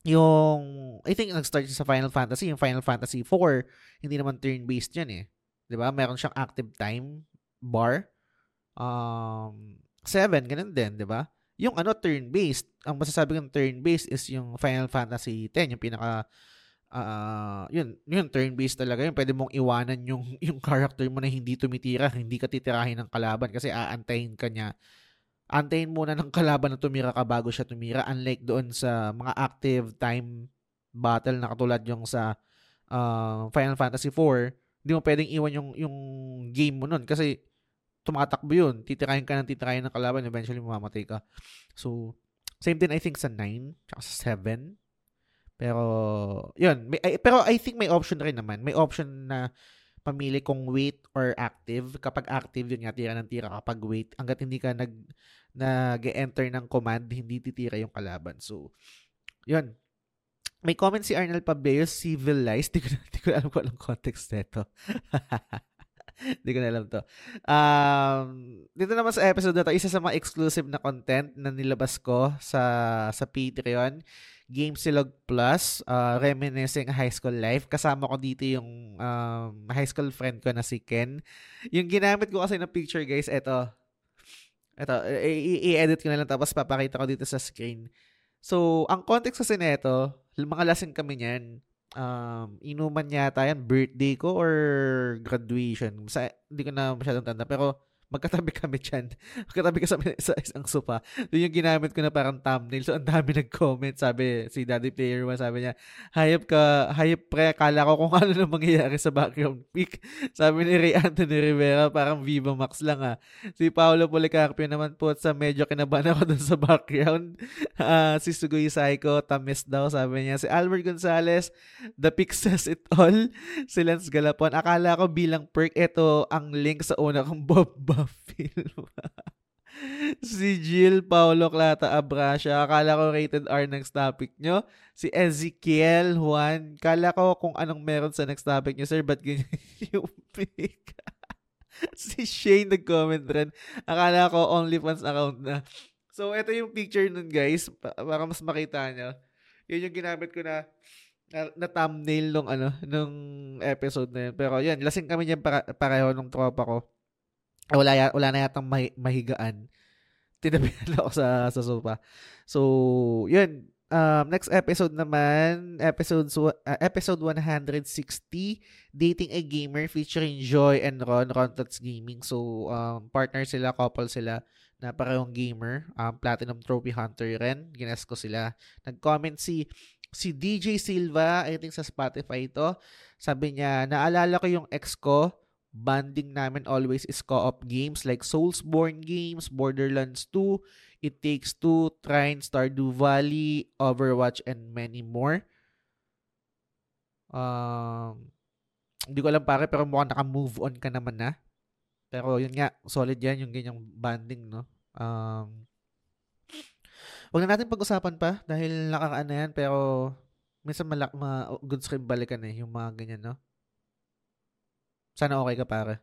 yung I think nag-start sa Final Fantasy, yung Final Fantasy 4, hindi naman turn-based 'yan eh. 'Di ba? Meron siyang active time bar. Um 7 ganun din, 'di ba? Yung ano turn-based, ang masasabi kong turn-based is yung Final Fantasy 10, yung pinaka uh, yun, yun, turn-based talaga yun. Pwede mong iwanan yung, yung character mo na hindi tumitira, hindi ka titirahin ng kalaban kasi aantayin ka niya. Antayin muna ng kalaban na tumira ka bago siya tumira. Unlike doon sa mga active time battle na katulad yung sa uh, Final Fantasy 4, hindi mo pwedeng iwan yung, yung game mo nun kasi tumatakbo yun. Titirahin ka ng titirahin ng kalaban, eventually mamamatay ka. So, same din I think sa 9, tsaka sa 7 pero, yun. May, ay, pero I think may option rin naman. May option na pamili kung wait or active. Kapag active, yun nga, tira ng tira. Kapag wait, hanggat hindi ka nag, nag-enter ng command, hindi titira yung kalaban. So, yun. May comment si Arnold Pabeos, civilized. Di ko, di ko alam kung anong context nito. Hindi ko na alam to. Um, dito naman sa episode na to, isa sa mga exclusive na content na nilabas ko sa sa Patreon Game Silog Plus, uh, reminiscing high school life. Kasama ko dito yung um, high school friend ko na si Ken. Yung ginamit ko kasi ng picture guys, eto. Eto, i-edit ko na lang tapos papakita ko dito sa screen. So, ang context kasi nito, mga lasing kami niyan. Um, inuman yata yan, birthday ko or graduation. Sa, hindi ko na masyadong tanda. Pero, magkatabi kami dyan. Magkatabi ka sa, sa isang sofa. Doon yung ginamit ko na parang thumbnail. So, ang dami nag-comment. Sabi, si Daddy Player 1, sabi niya, hayop ka, hayop pre, akala ko kung ano na mangyayari sa background pic. Sabi ni Ray Anthony Rivera, parang Viva Max lang ah. Si Paolo Policarpio naman po, sa medyo kinabahan ako dun sa background. Uh, si Sugoi Saiko, tamis daw, sabi niya. Si Albert Gonzalez, the pic says it all. Si Lance Galapon, akala ko bilang perk, ito ang link sa una kong Bob film. si Jill Paulo Clata Abrasia. Akala ko rated R next topic nyo. Si Ezekiel Juan. Kala ko kung anong meron sa next topic nyo, sir. Ba't ganyan yung pick? si Shane nag-comment rin. Akala ko OnlyFans account na. So, ito yung picture nun, guys. Para mas makita nyo. Yun yung ginamit ko na na, na thumbnail nung ano nung episode na yun. Pero yan, lasing kami niyan para, pareho nung tropa ko wala, ya, wala na yatang mahi, mahigaan. Tinabihan ako sa, sa sofa. So, yun. Um, next episode naman, episode, uh, episode 160, Dating a Gamer featuring Joy and Ron, Ron Tots Gaming. So, um, partner sila, couple sila na parehong gamer. Um, Platinum Trophy Hunter rin. Gines ko sila. Nag-comment si si DJ Silva, I think sa Spotify ito. Sabi niya, naalala ko yung ex ko Banding namin always is co-op games like Soulsborne games, Borderlands 2, It Takes Two, Trine, Stardew Valley, Overwatch, and many more. Um, hindi ko alam pare, pero mukhang naka-move on ka naman na. Pero yun nga, solid yan yung ganyang banding, no? Um, Huwag na natin pag-usapan pa dahil nakakaan na yan, pero minsan malak ma goods rin balikan eh, yung mga ganyan, no? Sana okay ka para.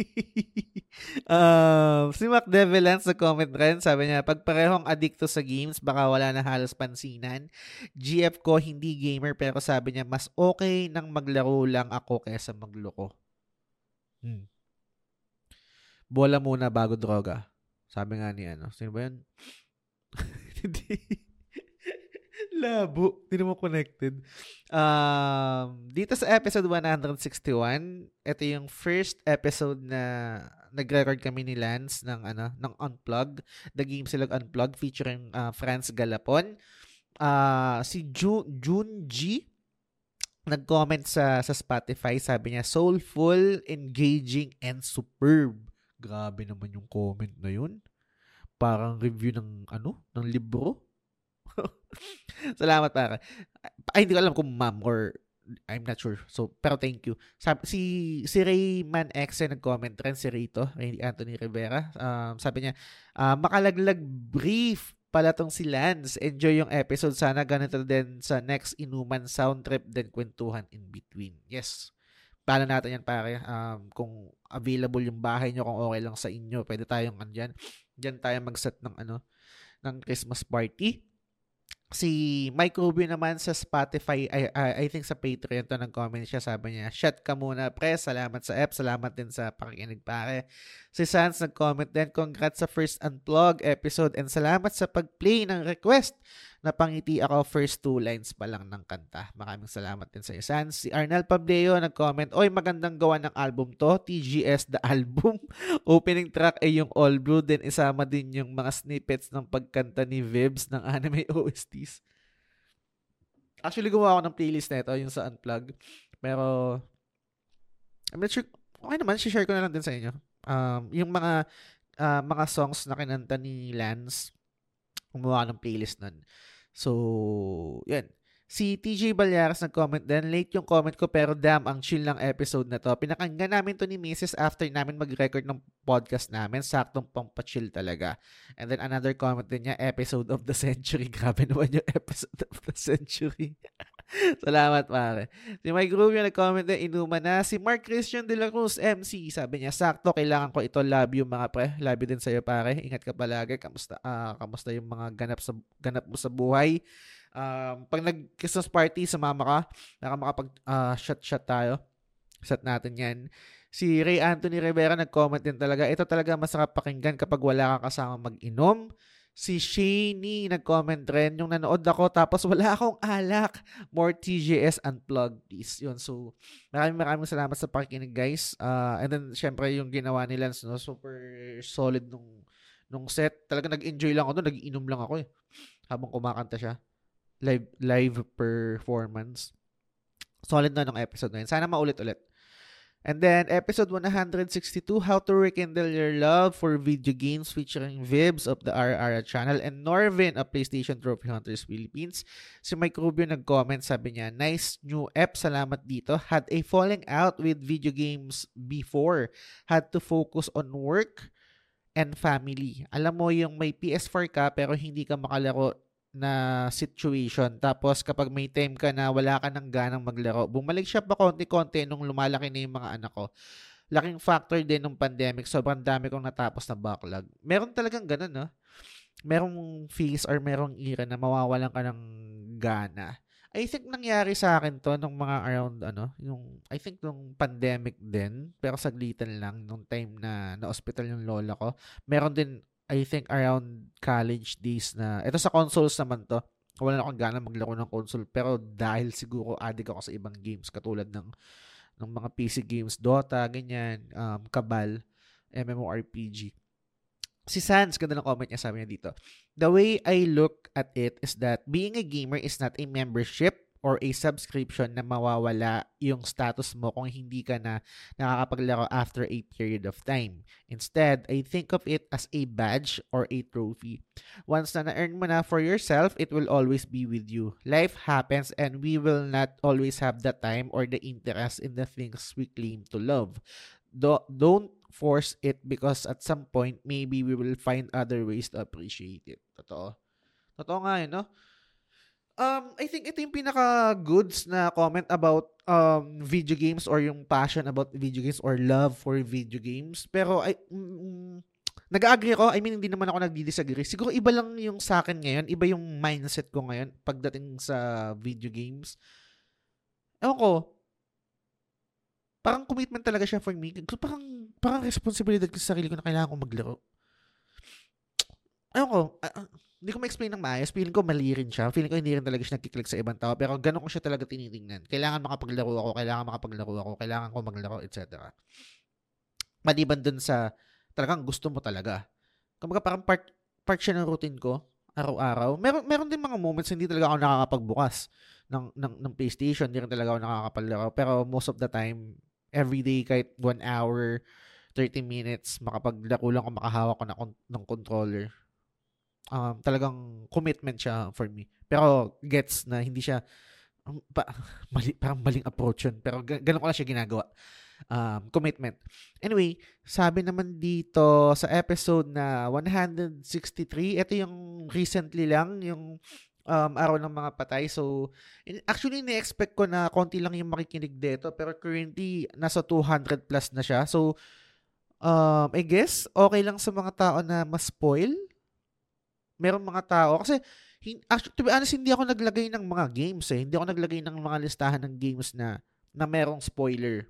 uh, si Mac Devilance sa comment rin, sabi niya, pag parehong adikto sa games, baka wala na halos pansinan. GF ko, hindi gamer, pero sabi niya, mas okay nang maglaro lang ako kaysa magloko. Hmm. Bola muna bago droga. Sabi nga ni ano. Sino ba yun? Labo. Hindi naman connected. Um, dito sa episode 161, ito yung first episode na nag-record kami ni Lance ng ano ng Unplug, The Game Silog Unplug featuring uh, Franz Galapon. Uh, si Jun Jun G nag-comment sa sa Spotify, sabi niya soulful, engaging and superb. Grabe naman yung comment na yun. Parang review ng ano, ng libro. Salamat para. Ay, hindi ko alam kung ma'am or I'm not sure. So, pero thank you. Sabi, si, si Rayman X ay nag-comment rin, si Rito, Anthony Rivera. Um, sabi niya, uh, makalaglag brief pala tong si Lance. Enjoy yung episode. Sana ganito din sa next inuman sound trip then kwentuhan in between. Yes. Plano natin yan pare. Um, kung available yung bahay nyo, kung okay lang sa inyo, pwede tayong andyan. Diyan tayo mag-set ng ano, ng Christmas party si Mike Rubio naman sa Spotify, I, I, I think sa Patreon to nag-comment siya, sabi niya, shut ka muna pre, salamat sa app, salamat din sa pakikinig pare. Si Sans nag-comment din, congrats sa first unplug episode and salamat sa pag-play ng request napangiti ako first two lines pa lang ng kanta. Maraming salamat din sa iyo, Sans. Si Arnel Pableo nag-comment, Oy, magandang gawa ng album to, TGS The Album. Opening track ay yung All Blue, din isama din yung mga snippets ng pagkanta ni Vibs ng anime OSTs. Actually, gumawa ako ng playlist na ito, yung sa Unplug. Pero, I'm not sure, okay naman, share ko na lang din sa inyo. Um, yung mga uh, mga songs na kinanta ni Lance, gumawa ng playlist nun. So, yan. Si TJ Balyaras nag-comment din. Late yung comment ko pero damn, ang chill ng episode na to. Pinakinggan namin to ni Mrs. after namin mag-record ng podcast namin. Saktong pang chill talaga. And then another comment din niya, episode of the century. Grabe naman yung episode of the century. Salamat, pare. Si Mike Rubio nag-comment din, inuman na. Si Mark Christian de la Cruz, MC, sabi niya, sakto, kailangan ko ito. Love you, mga pre. Love you din sa'yo, pare. Ingat ka palagi. Kamusta, uh, kamusta yung mga ganap, sa, ganap mo sa buhay? Um, pag nag-Christmas party, sumama ka. Naka makapag-shot-shot ah, uh, tayo. Set natin yan. Si Ray Anthony Rivera nag-comment din talaga. Ito talaga masarap pakinggan kapag wala kang kasama mag-inom si Shaney nag-comment rin yung nanood ako tapos wala akong alak. More TGS unplugged please. Yun. So, maraming maraming salamat sa pakikinig guys. Uh, and then, syempre yung ginawa ni Lance, no? super solid nung nung set. Talaga nag-enjoy lang ako doon. Nag-inom lang ako eh. Habang kumakanta siya. Live, live performance. Solid na nung episode na yun. Sana maulit-ulit. And then, episode 162, How to Rekindle Your Love for Video Games featuring Vibs of the RR channel and Norvin of PlayStation Trophy Hunters Philippines. Si Mike Rubio nag-comment, sabi niya, Nice new app, salamat dito. Had a falling out with video games before. Had to focus on work and family. Alam mo, yung may PS4 ka pero hindi ka makalaro na situation. Tapos kapag may time ka na wala ka nang ganang maglaro, bumalik siya pa konti-konti nung lumalaki na yung mga anak ko. Laking factor din ng pandemic. Sobrang dami kong natapos na backlog. Meron talagang ganun, no? Merong phase or merong era na mawawalan ka ng gana. I think nangyari sa akin to nung mga around ano, yung I think nung pandemic din, pero saglitan lang nung time na na hospital yung lola ko. Meron din I think around college days na, ito sa consoles naman to, wala na akong gana maglaro ng console, pero dahil siguro addict ako sa ibang games, katulad ng, ng mga PC games, Dota, ganyan, um, Kabal, MMORPG. Si Sans, ganda ng comment niya, sabi niya dito, The way I look at it is that being a gamer is not a membership or a subscription na mawawala yung status mo kung hindi ka na nakakapaglaro after a period of time. Instead, I think of it as a badge or a trophy. Once na na-earn mo na for yourself, it will always be with you. Life happens and we will not always have the time or the interest in the things we claim to love. Do- don't force it because at some point, maybe we will find other ways to appreciate it. Totoo. Totoo nga yun, no? Um, I think ito yung pinaka-goods na comment about um, video games or yung passion about video games or love for video games. Pero, I, mm, nag-agree ako. I mean, hindi naman ako nagdi-disagree. Siguro iba lang yung sa akin ngayon. Iba yung mindset ko ngayon pagdating sa video games. Ewan ko, parang commitment talaga siya for me. Parang, parang responsibilidad ko sa sarili ko na kailangan ko maglaro. Ewan ko, uh, hindi ko ma-explain ng maayos. Feeling ko mali rin siya. Feeling ko hindi rin talaga siya nagkiklik sa ibang tao. Pero ganun ko siya talaga tinitingnan. Kailangan makapaglaro ako, kailangan makapaglaro ako, kailangan ko maglaro, etc. Maliban dun sa talagang gusto mo talaga. Kumbaga parang part, part siya ng routine ko araw-araw. Meron, meron din mga moments hindi talaga ako nakakapagbukas ng, ng, ng PlayStation. Hindi rin talaga ako nakakapaglaro. Pero most of the time, every day, kahit 1 hour, 30 minutes, makapaglaro lang ako, makahawak ko na, ng controller um, talagang commitment siya for me. Pero gets na hindi siya um, pa, mali, parang maling approach yun. Pero ganun ko lang siya ginagawa. Um, commitment. Anyway, sabi naman dito sa episode na 163, ito yung recently lang, yung um, araw ng mga patay. So, actually, ni-expect ko na konti lang yung makikinig dito. Pero currently, nasa 200 plus na siya. So, um, I guess, okay lang sa mga tao na ma-spoil merong mga tao, kasi, actually, to be honest, hindi ako naglagay ng mga games eh. Hindi ako naglagay ng mga listahan ng games na, na merong spoiler.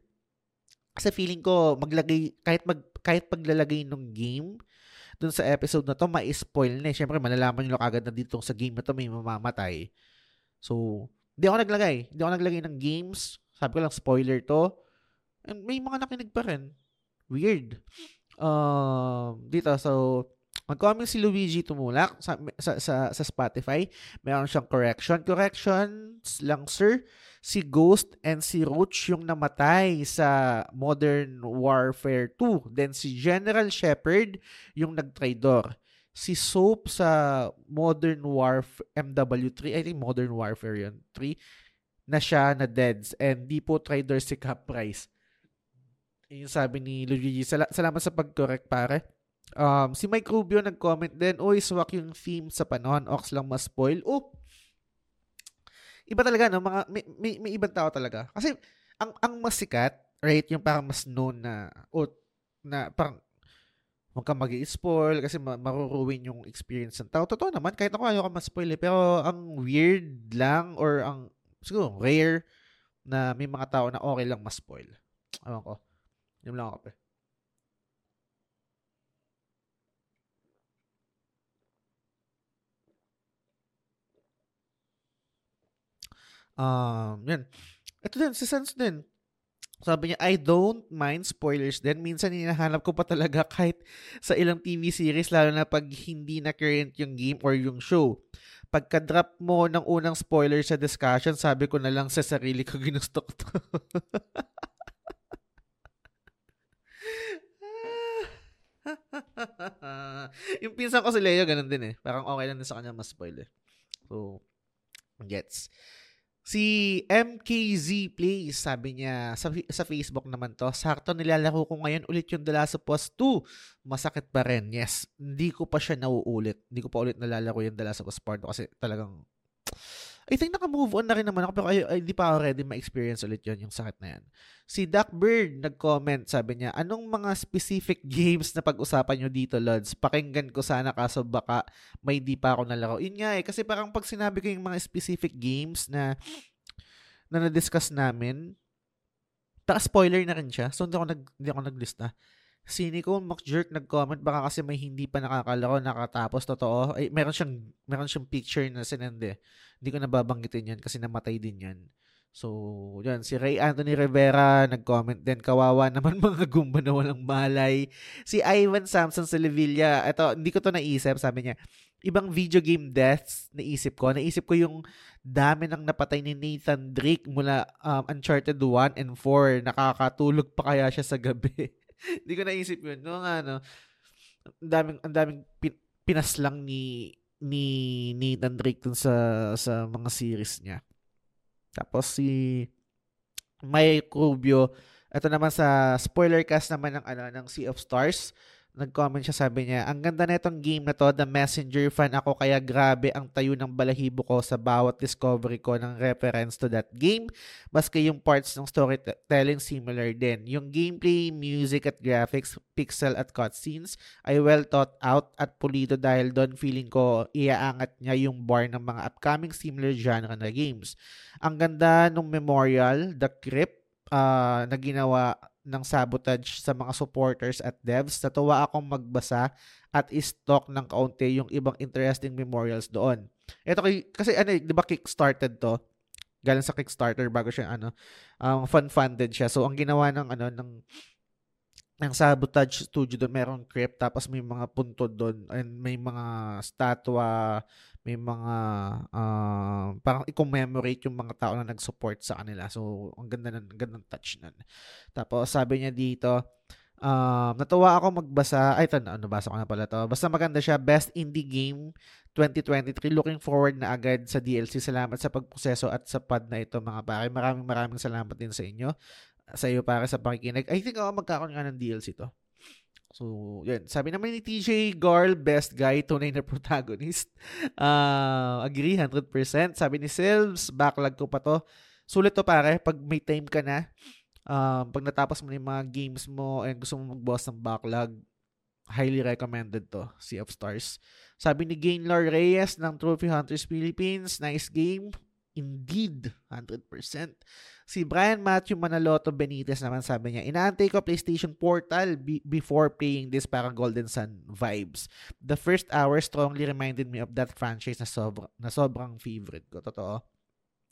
Kasi feeling ko, maglagay, kahit, mag, kahit paglalagay ng game, dun sa episode na to, ma-spoil na eh. Siyempre, malalaman nyo kagad na dito sa game na to may mamamatay. So, hindi ako naglagay. Hindi ako naglagay ng games. Sabi ko lang, spoiler to. And may mga nakinig pa rin. Weird. Um, dito, so, Mag-comment si Luigi Tumulak sa, sa, sa, sa Spotify. Meron siyang correction. Corrections lang, sir. Si Ghost and si Roach yung namatay sa Modern Warfare 2. Then si General Shepard yung nagtraidor. Si Soap sa Modern Warfare MW3, I think Modern Warfare yun, 3, na siya na deads. And di po traidor si Cap Price. Yung sabi ni Luigi. Sal- salamat sa pag-correct, pare. Um, si Mike Rubio nag-comment din, Uy, swak yung theme sa panahon, Ox lang mas spoil. Oh, iba talaga, no? Mga, may, may, may ibang tao talaga. Kasi, ang, ang mas sikat, right, yung parang mas known na, o, na parang, huwag kang mag spoil kasi ma- maruruin yung experience ng tao. Totoo naman, kahit ako ayaw ka ma-spoil eh. Pero, ang weird lang, or ang, siguro, rare, na may mga tao na okay lang ma-spoil. Ewan ko. Yun lang ako, pe. Um, yan. Ito din, si Sense din. Sabi niya, I don't mind spoilers din. Minsan hinahanap ko pa talaga kahit sa ilang TV series, lalo na pag hindi na current yung game or yung show. Pagka-drop mo ng unang spoiler sa discussion, sabi ko na lang sa sarili ko ginusto ko to. yung pinsan ko si Leo, ganun din eh. Parang okay lang din sa kanya mas spoiler. So, gets. Si MKZ Plays, sabi niya, sa, sa Facebook naman to, sakto nilalaro ko ngayon ulit yung The Last of Us 2. Masakit pa rin. Yes, hindi ko pa siya nauulit. Hindi ko pa ulit nalalaro yung The Last of Us Part 2 kasi talagang I think naka-move on na rin naman ako pero ay, ay, di pa ako ready ma-experience ulit yon yung sakit na yan. Si Duck Bird nag-comment, sabi niya, anong mga specific games na pag-usapan nyo dito, Lods? Pakinggan ko sana kaso baka may di pa ako nalaro. Yun nga eh, kasi parang pag sinabi ko yung mga specific games na na na-discuss namin, taka spoiler na rin siya. So, hindi ako, nag, hindi ako naglista. Cynical Jerk nag-comment baka kasi may hindi pa nakakalaro nakatapos totoo. Ay, meron siyang meron siyang picture na sinende. Hindi ko nababanggitin 'yan kasi namatay din 'yan. So, yan, si Ray Anthony Rivera nag-comment din, kawawa naman mga gumba na walang malay. Si Ivan Samson sa Levilla, ito, hindi ko to naisip, sabi niya, ibang video game deaths naisip ko. Naisip ko yung dami ng napatay ni Nathan Drake mula um, Uncharted 1 and 4. Nakakatulog pa kaya siya sa gabi. Hindi ko naisip yun. No, nga, no. Ang daming, ang daming pin, pinaslang ni ni Nathan Drake dun sa sa mga series niya. Tapos si Mike Rubio, ito naman sa spoiler cast naman ng ano ng Sea of Stars nag-comment siya, sabi niya, ang ganda na itong game na to, The Messenger fan ako, kaya grabe ang tayo ng balahibo ko sa bawat discovery ko ng reference to that game. Maski yung parts ng storytelling similar din. Yung gameplay, music at graphics, pixel at cutscenes ay well thought out at pulido dahil doon feeling ko iaangat niya yung bar ng mga upcoming similar genre na games. Ang ganda ng memorial, The Crypt, uh, na ginawa ng sabotage sa mga supporters at devs. Natuwa akong magbasa at i-stock ng kaunti yung ibang interesting memorials doon. Ito kay, kasi ano, eh, di ba kickstarted to? Galing sa Kickstarter bago siya ano, um, fun-funded siya. So ang ginawa ng ano ng ng Sabotage Studio doon, merong crypt, tapos may mga puntod doon, and may mga statwa, may mga, uh, parang i-commemorate yung mga tao na nag-support sa kanila. So, ang ganda ng, ganda ng touch nun. Tapos, sabi niya dito, um, natuwa ako magbasa, ay, ito, nabasa ko na pala to. Basta maganda siya, Best Indie Game 2023. Looking forward na agad sa DLC. Salamat sa pagproseso at sa pad na ito, mga pare. Maraming maraming salamat din sa inyo sa iyo para sa pakikinig. I think ako magkakaroon nga ng DLC to. So, yun. Sabi naman ni TJ Garl, best guy, tunay na protagonist. Uh, agree, 100%. Sabi ni Silves, backlog ko pa to. Sulit to pare, pag may time ka na, um, pag natapos mo na yung mga games mo and gusto mo mag-boss ng backlog, highly recommended to, Sea of Stars. Sabi ni Gainlor Reyes ng Trophy Hunters Philippines, nice game. Indeed, 100%. Si Brian Matthew Manaloto Benitez naman sabi niya, inaantay ko PlayStation Portal be- before playing this parang Golden Sun vibes. The first hour strongly reminded me of that franchise na, sobra, na sobrang favorite ko. Totoo.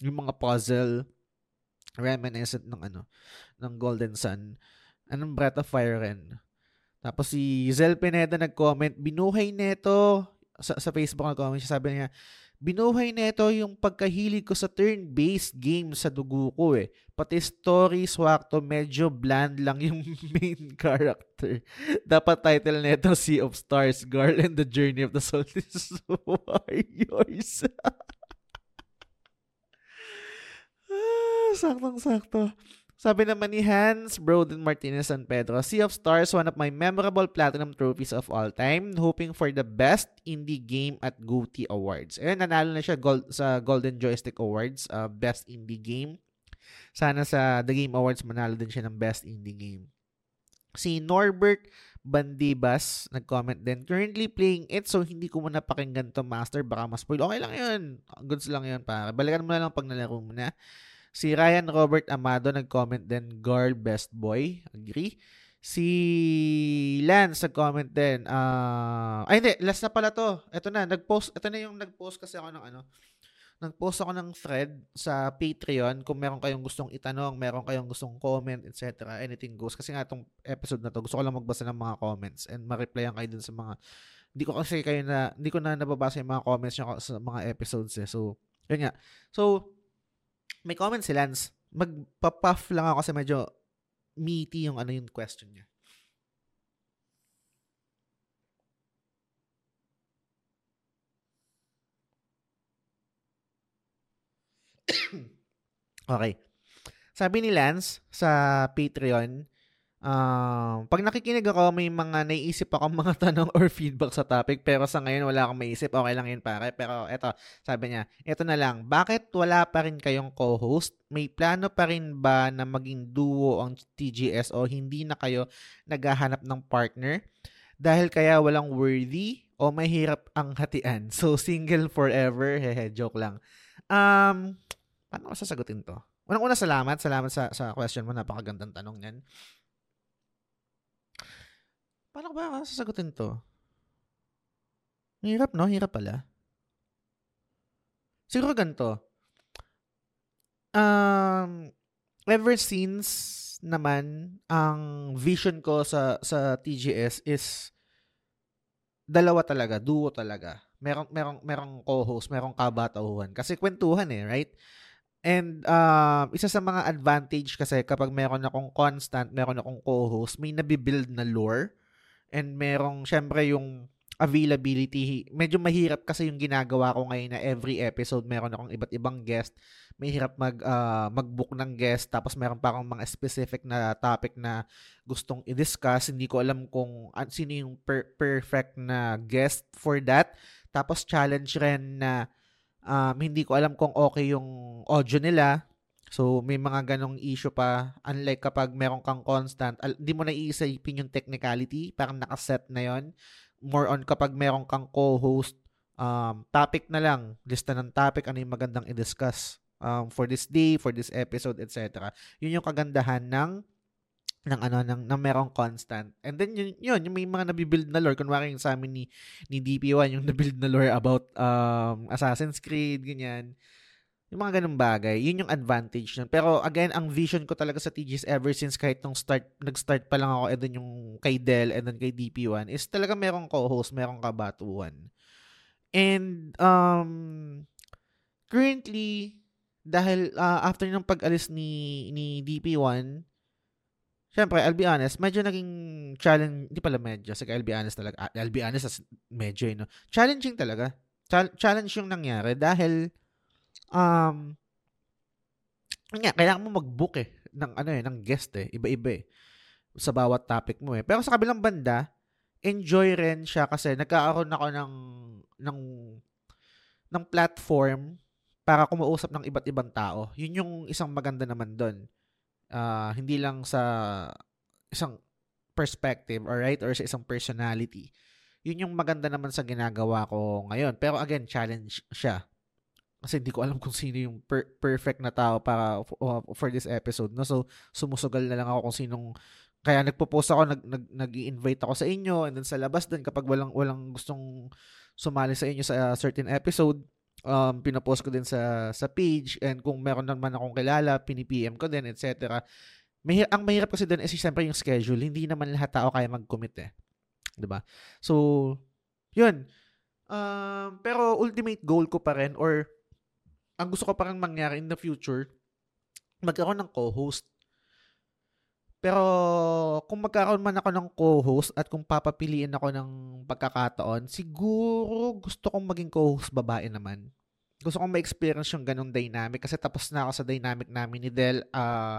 Yung mga puzzle, reminiscent ng ano, ng Golden Sun. Anong Breath of Fire rin. Tapos si Zel Pineda nag-comment, binuhay neto sa, sa Facebook nag-comment siya, sabi niya, binuhay nito yung pagkahilig ko sa turn-based game sa dugo ko eh. Pati story swakto, medyo bland lang yung main character. Dapat title nito Sea of Stars, Girl and the Journey of the Solstice Warriors. ah, saktong-sakto. Sabi naman ni Hans Broden Martinez San Pedro, Sea of Stars, one of my memorable platinum trophies of all time. Hoping for the best indie game at GOTY Awards. Ayun, nanalo na siya gold, sa Golden Joystick Awards, uh, best indie game. Sana sa The Game Awards manalo din siya ng best indie game. Si Norbert Bandibas nag-comment din, currently playing it so hindi ko muna pakinggan to master baka ma-spoil. Okay lang yun. Goods lang yun para. Balikan mo na lang pag nalaro mo na. Si Ryan Robert Amado nag-comment din, girl best boy. Agree. Si Lance nag-comment din. Uh, ay hindi, last na pala to. Ito na, nag-post, ito na yung nag-post kasi ako ng ano. Nag-post ako ng thread sa Patreon kung meron kayong gustong itanong, meron kayong gustong comment, etc. Anything goes. Kasi nga itong episode na to, gusto ko lang magbasa ng mga comments and ma-replyan kayo dun sa mga hindi ko kasi kayo na hindi ko na nababasa yung mga comments nyo sa mga episodes eh. So, yun nga. So, may comment si Lance. Magpa-puff lang ako kasi medyo meaty yung ano yung question niya. okay. Sabi ni Lance sa Patreon, Uh, pag nakikinig ako, may mga naiisip ako mga tanong or feedback sa topic, pero sa ngayon wala akong maisip. Okay lang yun pare. Pero eto, sabi niya, eto na lang, bakit wala pa rin kayong co-host? May plano pa rin ba na maging duo ang TGS o hindi na kayo naghahanap ng partner? Dahil kaya walang worthy o mahirap ang hatian? So, single forever? Hehe, joke lang. Um, paano ko sasagutin to? Unang-una, salamat. Salamat sa, sa question mo. Napakagandang tanong yan. Paano ba sasagutin to? Hirap, no? Hirap pala. Siguro ganito. Um, ever since naman, ang vision ko sa sa TGS is dalawa talaga, duo talaga. Merong merong merong co-host, merong kabatauhan kasi kwentuhan eh, right? And uh, isa sa mga advantage kasi kapag meron akong constant, meron akong co-host, may nabibuild na lore and merong syempre yung availability. Medyo mahirap kasi yung ginagawa ko ngayon na every episode meron akong iba't ibang guest. Mahirap mag uh, mag-book ng guest tapos meron pa akong mga specific na topic na gustong i-discuss. Hindi ko alam kung uh, sino yung per- perfect na guest for that. Tapos challenge rin na um, hindi ko alam kung okay yung audio nila. So, may mga ganong issue pa. Unlike kapag meron kang constant, hindi mo na iisipin yung technicality. Parang nakaset na yon More on kapag meron kang co-host, um, topic na lang. Lista ng topic, ano yung magandang i-discuss um, for this day, for this episode, etc. Yun yung kagandahan ng ng ano ng, ng merong constant. And then yun, yun yung may mga nabibuild na lore kunwari yung sa amin ni ni DP1 yung nabuild na lore about um Assassin's Creed ganyan. Yung mga ganung bagay, yun yung advantage nun. Pero again, ang vision ko talaga sa TGS ever since kahit nung start, nag-start pa lang ako and then yung kay Dell and then kay DP1 is talaga merong co-host, merong kabatuan. And um currently dahil uh, after ng pag-alis ni ni DP1 Siyempre, I'll be honest, medyo naging challenge, hindi pala medyo, sige, I'll be honest talaga, I'll be honest medyo, no? challenging talaga. Chal- challenge yung nangyari dahil, um, nga, kailangan mo mag-book eh, ng ano eh, ng guest eh, iba-iba eh, sa bawat topic mo eh. Pero sa kabilang banda, enjoy rin siya kasi nagkakaroon ako ng, ng, ng platform para kumausap ng iba't ibang tao. Yun yung isang maganda naman doon uh, hindi lang sa isang perspective, alright, or sa isang personality. Yun yung maganda naman sa ginagawa ko ngayon. Pero again, challenge siya. Kasi hindi ko alam kung sino yung per- perfect na tao para uh, for this episode. No? So, sumusugal na lang ako kung sinong kaya nagpo-post ako, nag, nag, nag-invite ako sa inyo and then sa labas din kapag walang walang gustong sumali sa inyo sa uh, certain episode, um, pinapost ko din sa sa page and kung meron naman akong kilala, pini-PM ko din, etc. May, ang mahirap kasi doon is siyempre yung schedule. Hindi naman lahat tao kaya mag-commit eh. 'Di ba? So, 'yun. Um, pero ultimate goal ko pa rin or ang gusto ko pa rin mangyari in the future, magkaroon ng co-host. Pero kung magkakaroon man ako ng co-host at kung papapiliin ako ng pagkakataon, siguro gusto kong maging co-host babae naman. Gusto kong ma-experience yung ganong dynamic kasi tapos na ako sa dynamic namin ni Del. Uh,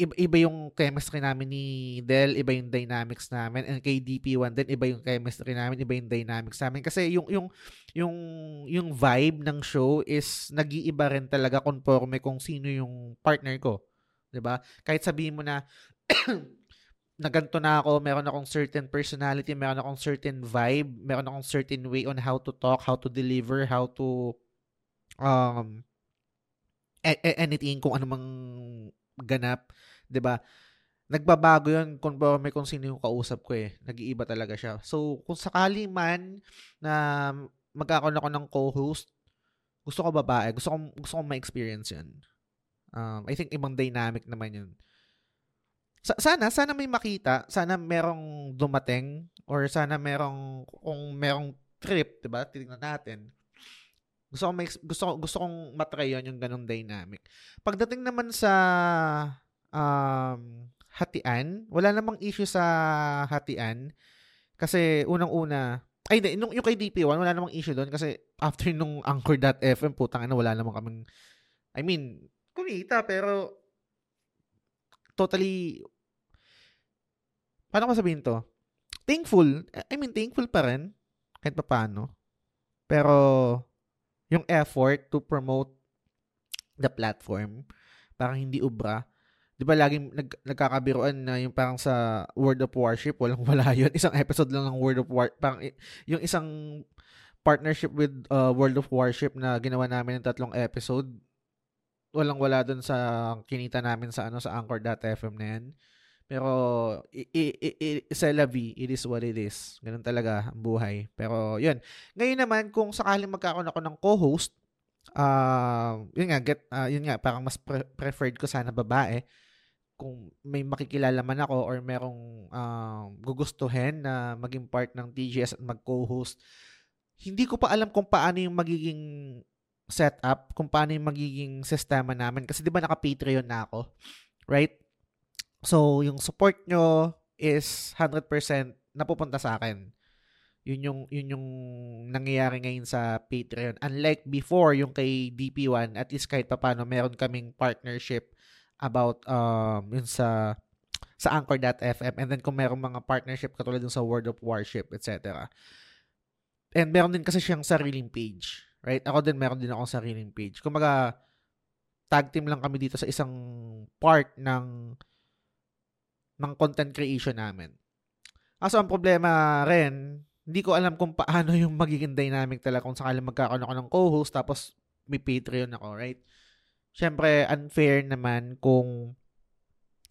iba, iba yung chemistry namin ni Del, iba yung dynamics namin. And kay DP1 din, iba yung chemistry namin, iba yung dynamics namin. Kasi yung, yung, yung, yung vibe ng show is nag-iiba rin talaga conforme kung sino yung partner ko 'di ba? Kahit sabihin mo na na ganito na ako, meron akong certain personality, meron akong certain vibe, meron akong certain way on how to talk, how to deliver, how to um anything kung ano mang ganap, 'di ba? Nagbabago 'yon kung may kung sino yung kausap ko eh. Nag-iiba talaga siya. So, kung sakali man na magkakaroon ako ng co-host, gusto ko babae, gusto ko gusto ko ma-experience 'yan. Um, I think ibang dynamic naman yun. Sa- sana, sana may makita, sana merong dumating or sana merong kung merong trip, 'di ba? Tingnan natin. Gusto ko may, gusto gusto kong matry yon yung ganung dynamic. Pagdating naman sa um, hatian, wala namang issue sa hatian kasi unang-una ay, hindi, nung, yung kay DP1, wala namang issue doon kasi after nung Anchor.fm, putang ina, wala namang kaming, I mean, kumita pero totally paano ko sabihin to? Thankful. I mean, thankful pa rin kahit pa paano. Pero yung effort to promote the platform parang hindi ubra. 'Di ba laging nag, nagkakabiruan na yung parang sa World of Warship, walang wala yun. Isang episode lang ng World of War, parang yung isang partnership with uh, World of Warship na ginawa namin ng tatlong episode, walang wala doon sa kinita namin sa ano sa anchor.fm na yan. Pero i, i, i, sa la vie, it is what it is. Ganun talaga ang buhay. Pero yun. Ngayon naman kung sakaling magkakaroon ako ng co-host, uh, yun nga get uh, yun nga parang mas pre- preferred ko sana babae kung may makikilala man ako or merong uh, gugustuhin na maging part ng TGS at mag-co-host, hindi ko pa alam kung paano yung magiging setup kung paano yung magiging sistema namin. Kasi di ba naka-Patreon na ako? Right? So, yung support nyo is 100% napupunta sa akin. Yun yung, yun yung nangyayari ngayon sa Patreon. Unlike before, yung kay DP1, at least kahit paano meron kaming partnership about um, yun sa sa Anchor.fm and then kung meron mga partnership katulad dun sa World of Warship, etc. And meron din kasi siyang sariling page Right? Ako din, meron din akong sariling page. Kumaga, tag team lang kami dito sa isang part ng ng content creation namin. Aso ang problema rin, hindi ko alam kung paano yung magiging dynamic talaga kung sakaling magkakaroon ako ng co-host tapos may Patreon ako, right? Siyempre, unfair naman kung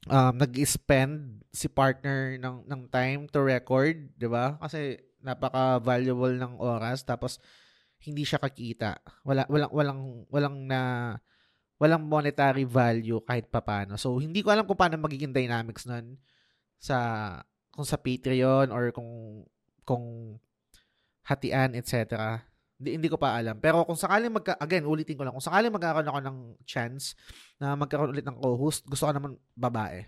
um, nag-spend si partner ng, ng time to record, di ba? Kasi napaka-valuable ng oras tapos hindi siya kakita. Wala walang walang walang na walang monetary value kahit papaano. So hindi ko alam kung paano magiging dynamics nun sa kung sa Patreon or kung kung hatian etc. Hindi, hindi ko pa alam. Pero kung sakaling magka again, ulitin ko lang, kung sakaling magkakaroon ako ng chance na magkaroon ulit ng co-host, gusto ko naman babae.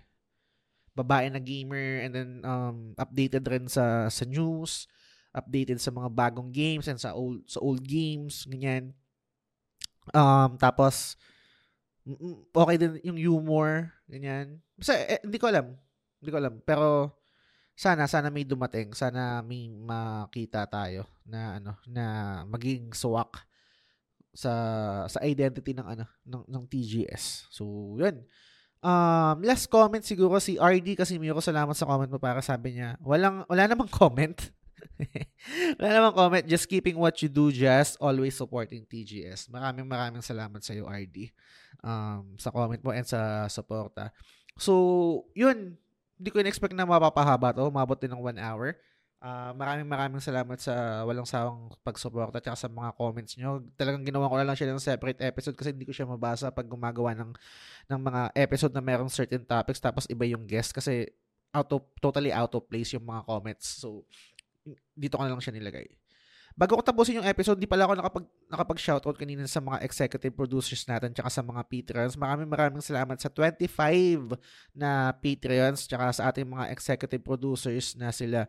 Babae na gamer and then um updated rin sa sa news, updated sa mga bagong games and sa old sa old games, ganyan. Um tapos okay din yung humor, ganyan. Basta eh, hindi ko alam. Hindi ko alam. Pero sana sana may dumating, sana may makita tayo na ano na maging swak sa sa identity ng ano ng ng TGS. So, 'yun. Um, last comment siguro si RD kasi Casimiro, salamat sa comment mo para sabi niya, walang wala namang comment. wala namang comment, just keeping what you do, just always supporting TGS. Maraming maraming salamat sa iyo RD. Um, sa comment mo and sa suporta. So, 'yun, hindi ko in-expect na mapapahaba to. Umabot din ng one hour. Uh, maraming maraming salamat sa walang sawang pagsuporta at sa mga comments nyo. Talagang ginawa ko na lang siya ng separate episode kasi hindi ko siya mabasa pag gumagawa ng, ng mga episode na merong certain topics tapos iba yung guest kasi out of, totally out of place yung mga comments. So, dito ko na lang siya nilagay. Bago ko tapusin yung episode, di pala ako nakapag, nakapag-shoutout kanina sa mga executive producers natin tsaka sa mga Patreons. Maraming maraming salamat sa 25 na Patreons tsaka sa ating mga executive producers na sila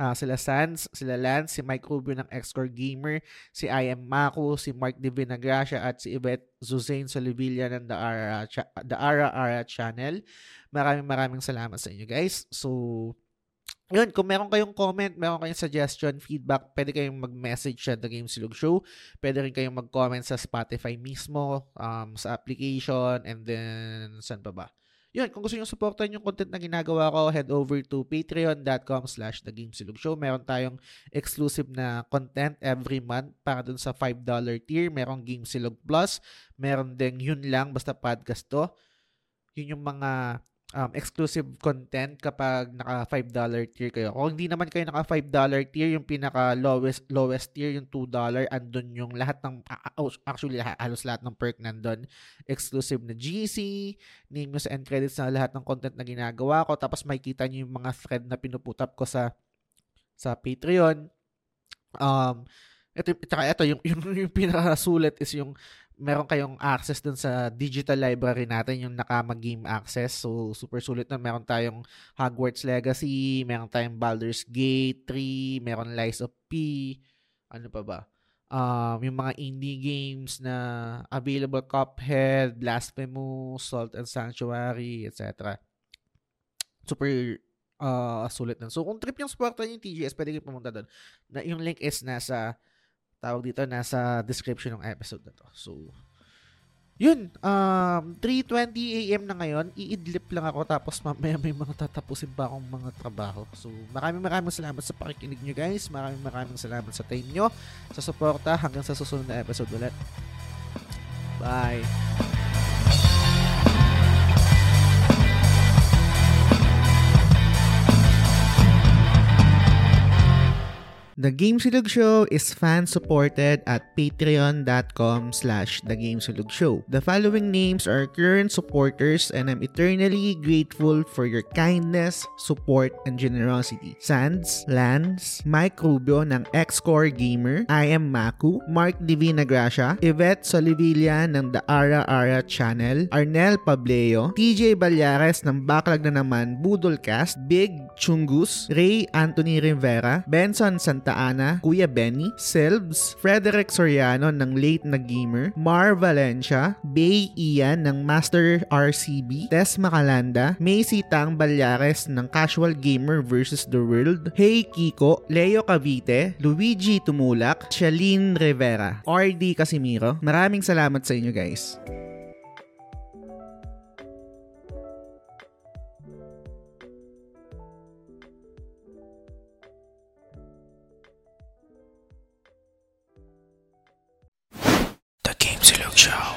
uh, sila Sans, sila Lance, si Mike Rubio ng Xcore Gamer, si I am Mako, si Mark Divina Gracia at si Yvette Zuzain Solivilla ng The Ara, The Ara Ara Channel. Maraming maraming salamat sa inyo guys. So, yun, kung meron kayong comment, meron kayong suggestion, feedback, pwede kayong mag-message sa The Game Silog Show. Pwede rin kayong mag-comment sa Spotify mismo, um, sa application, and then, saan pa ba? Yun, kung gusto nyo supportan yung content na ginagawa ko, head over to patreon.com slash Show. Meron tayong exclusive na content every month para dun sa $5 tier. Merong Game Silog Plus. Meron din yun lang, basta podcast to. Yun yung mga um, exclusive content kapag naka $5 tier kayo. Kung hindi naman kayo naka $5 tier, yung pinaka lowest lowest tier yung $2, andun yung lahat ng actually halos lahat ng perk nandun. Exclusive na GC, name news and credits na lahat ng content na ginagawa ko. Tapos makikita niyo yung mga thread na pinuputap ko sa sa Patreon. Um, ito, tsaka ito, yung, yung, yung pinakasulit is yung meron kayong access dun sa digital library natin, yung nakama game access. So, super sulit na. Meron tayong Hogwarts Legacy, meron tayong Baldur's Gate 3, meron Lies of P, ano pa ba? Um, yung mga indie games na available Cuphead, Blasphemous, Salt and Sanctuary, etc. Super uh, sulit nun. So, kung trip yung supportan yung TGS, pwede kayo pumunta doon. Na, yung link is nasa tawag dito, nasa description ng episode na to. So, yun, um, 3.20 a.m. na ngayon, iidlip lang ako tapos mamaya may mga tatapusin pa akong mga trabaho. So, maraming maraming salamat sa pakikinig nyo guys. Maraming maraming salamat sa time nyo, sa suporta. Hanggang sa susunod na episode ulit. Bye! The Gamesulog Show is fan-supported at patreon.com slash thegamesulog The following names are current supporters and I'm eternally grateful for your kindness, support, and generosity. Sands, Lance, Mike Rubio ng X-Core Gamer, I am Maku, Mark Divina Gracia, Yvette Solivilla ng The Ara Ara Channel, Arnel Pableo, TJ Balyares ng Backlog na naman Budolcast, Big Chungus, Ray Anthony Rivera, Benson Santa Santa Ana, Kuya Benny, Silves, Frederick Soriano ng Late na Gamer, Mar Valencia, Bay Ian ng Master RCB, Tess Macalanda, Macy Tang Balyares ng Casual Gamer vs. The World, Hey Kiko, Leo Cavite, Luigi Tumulak, Shalene Rivera, RD Casimiro. Maraming salamat sa inyo guys. Games Show.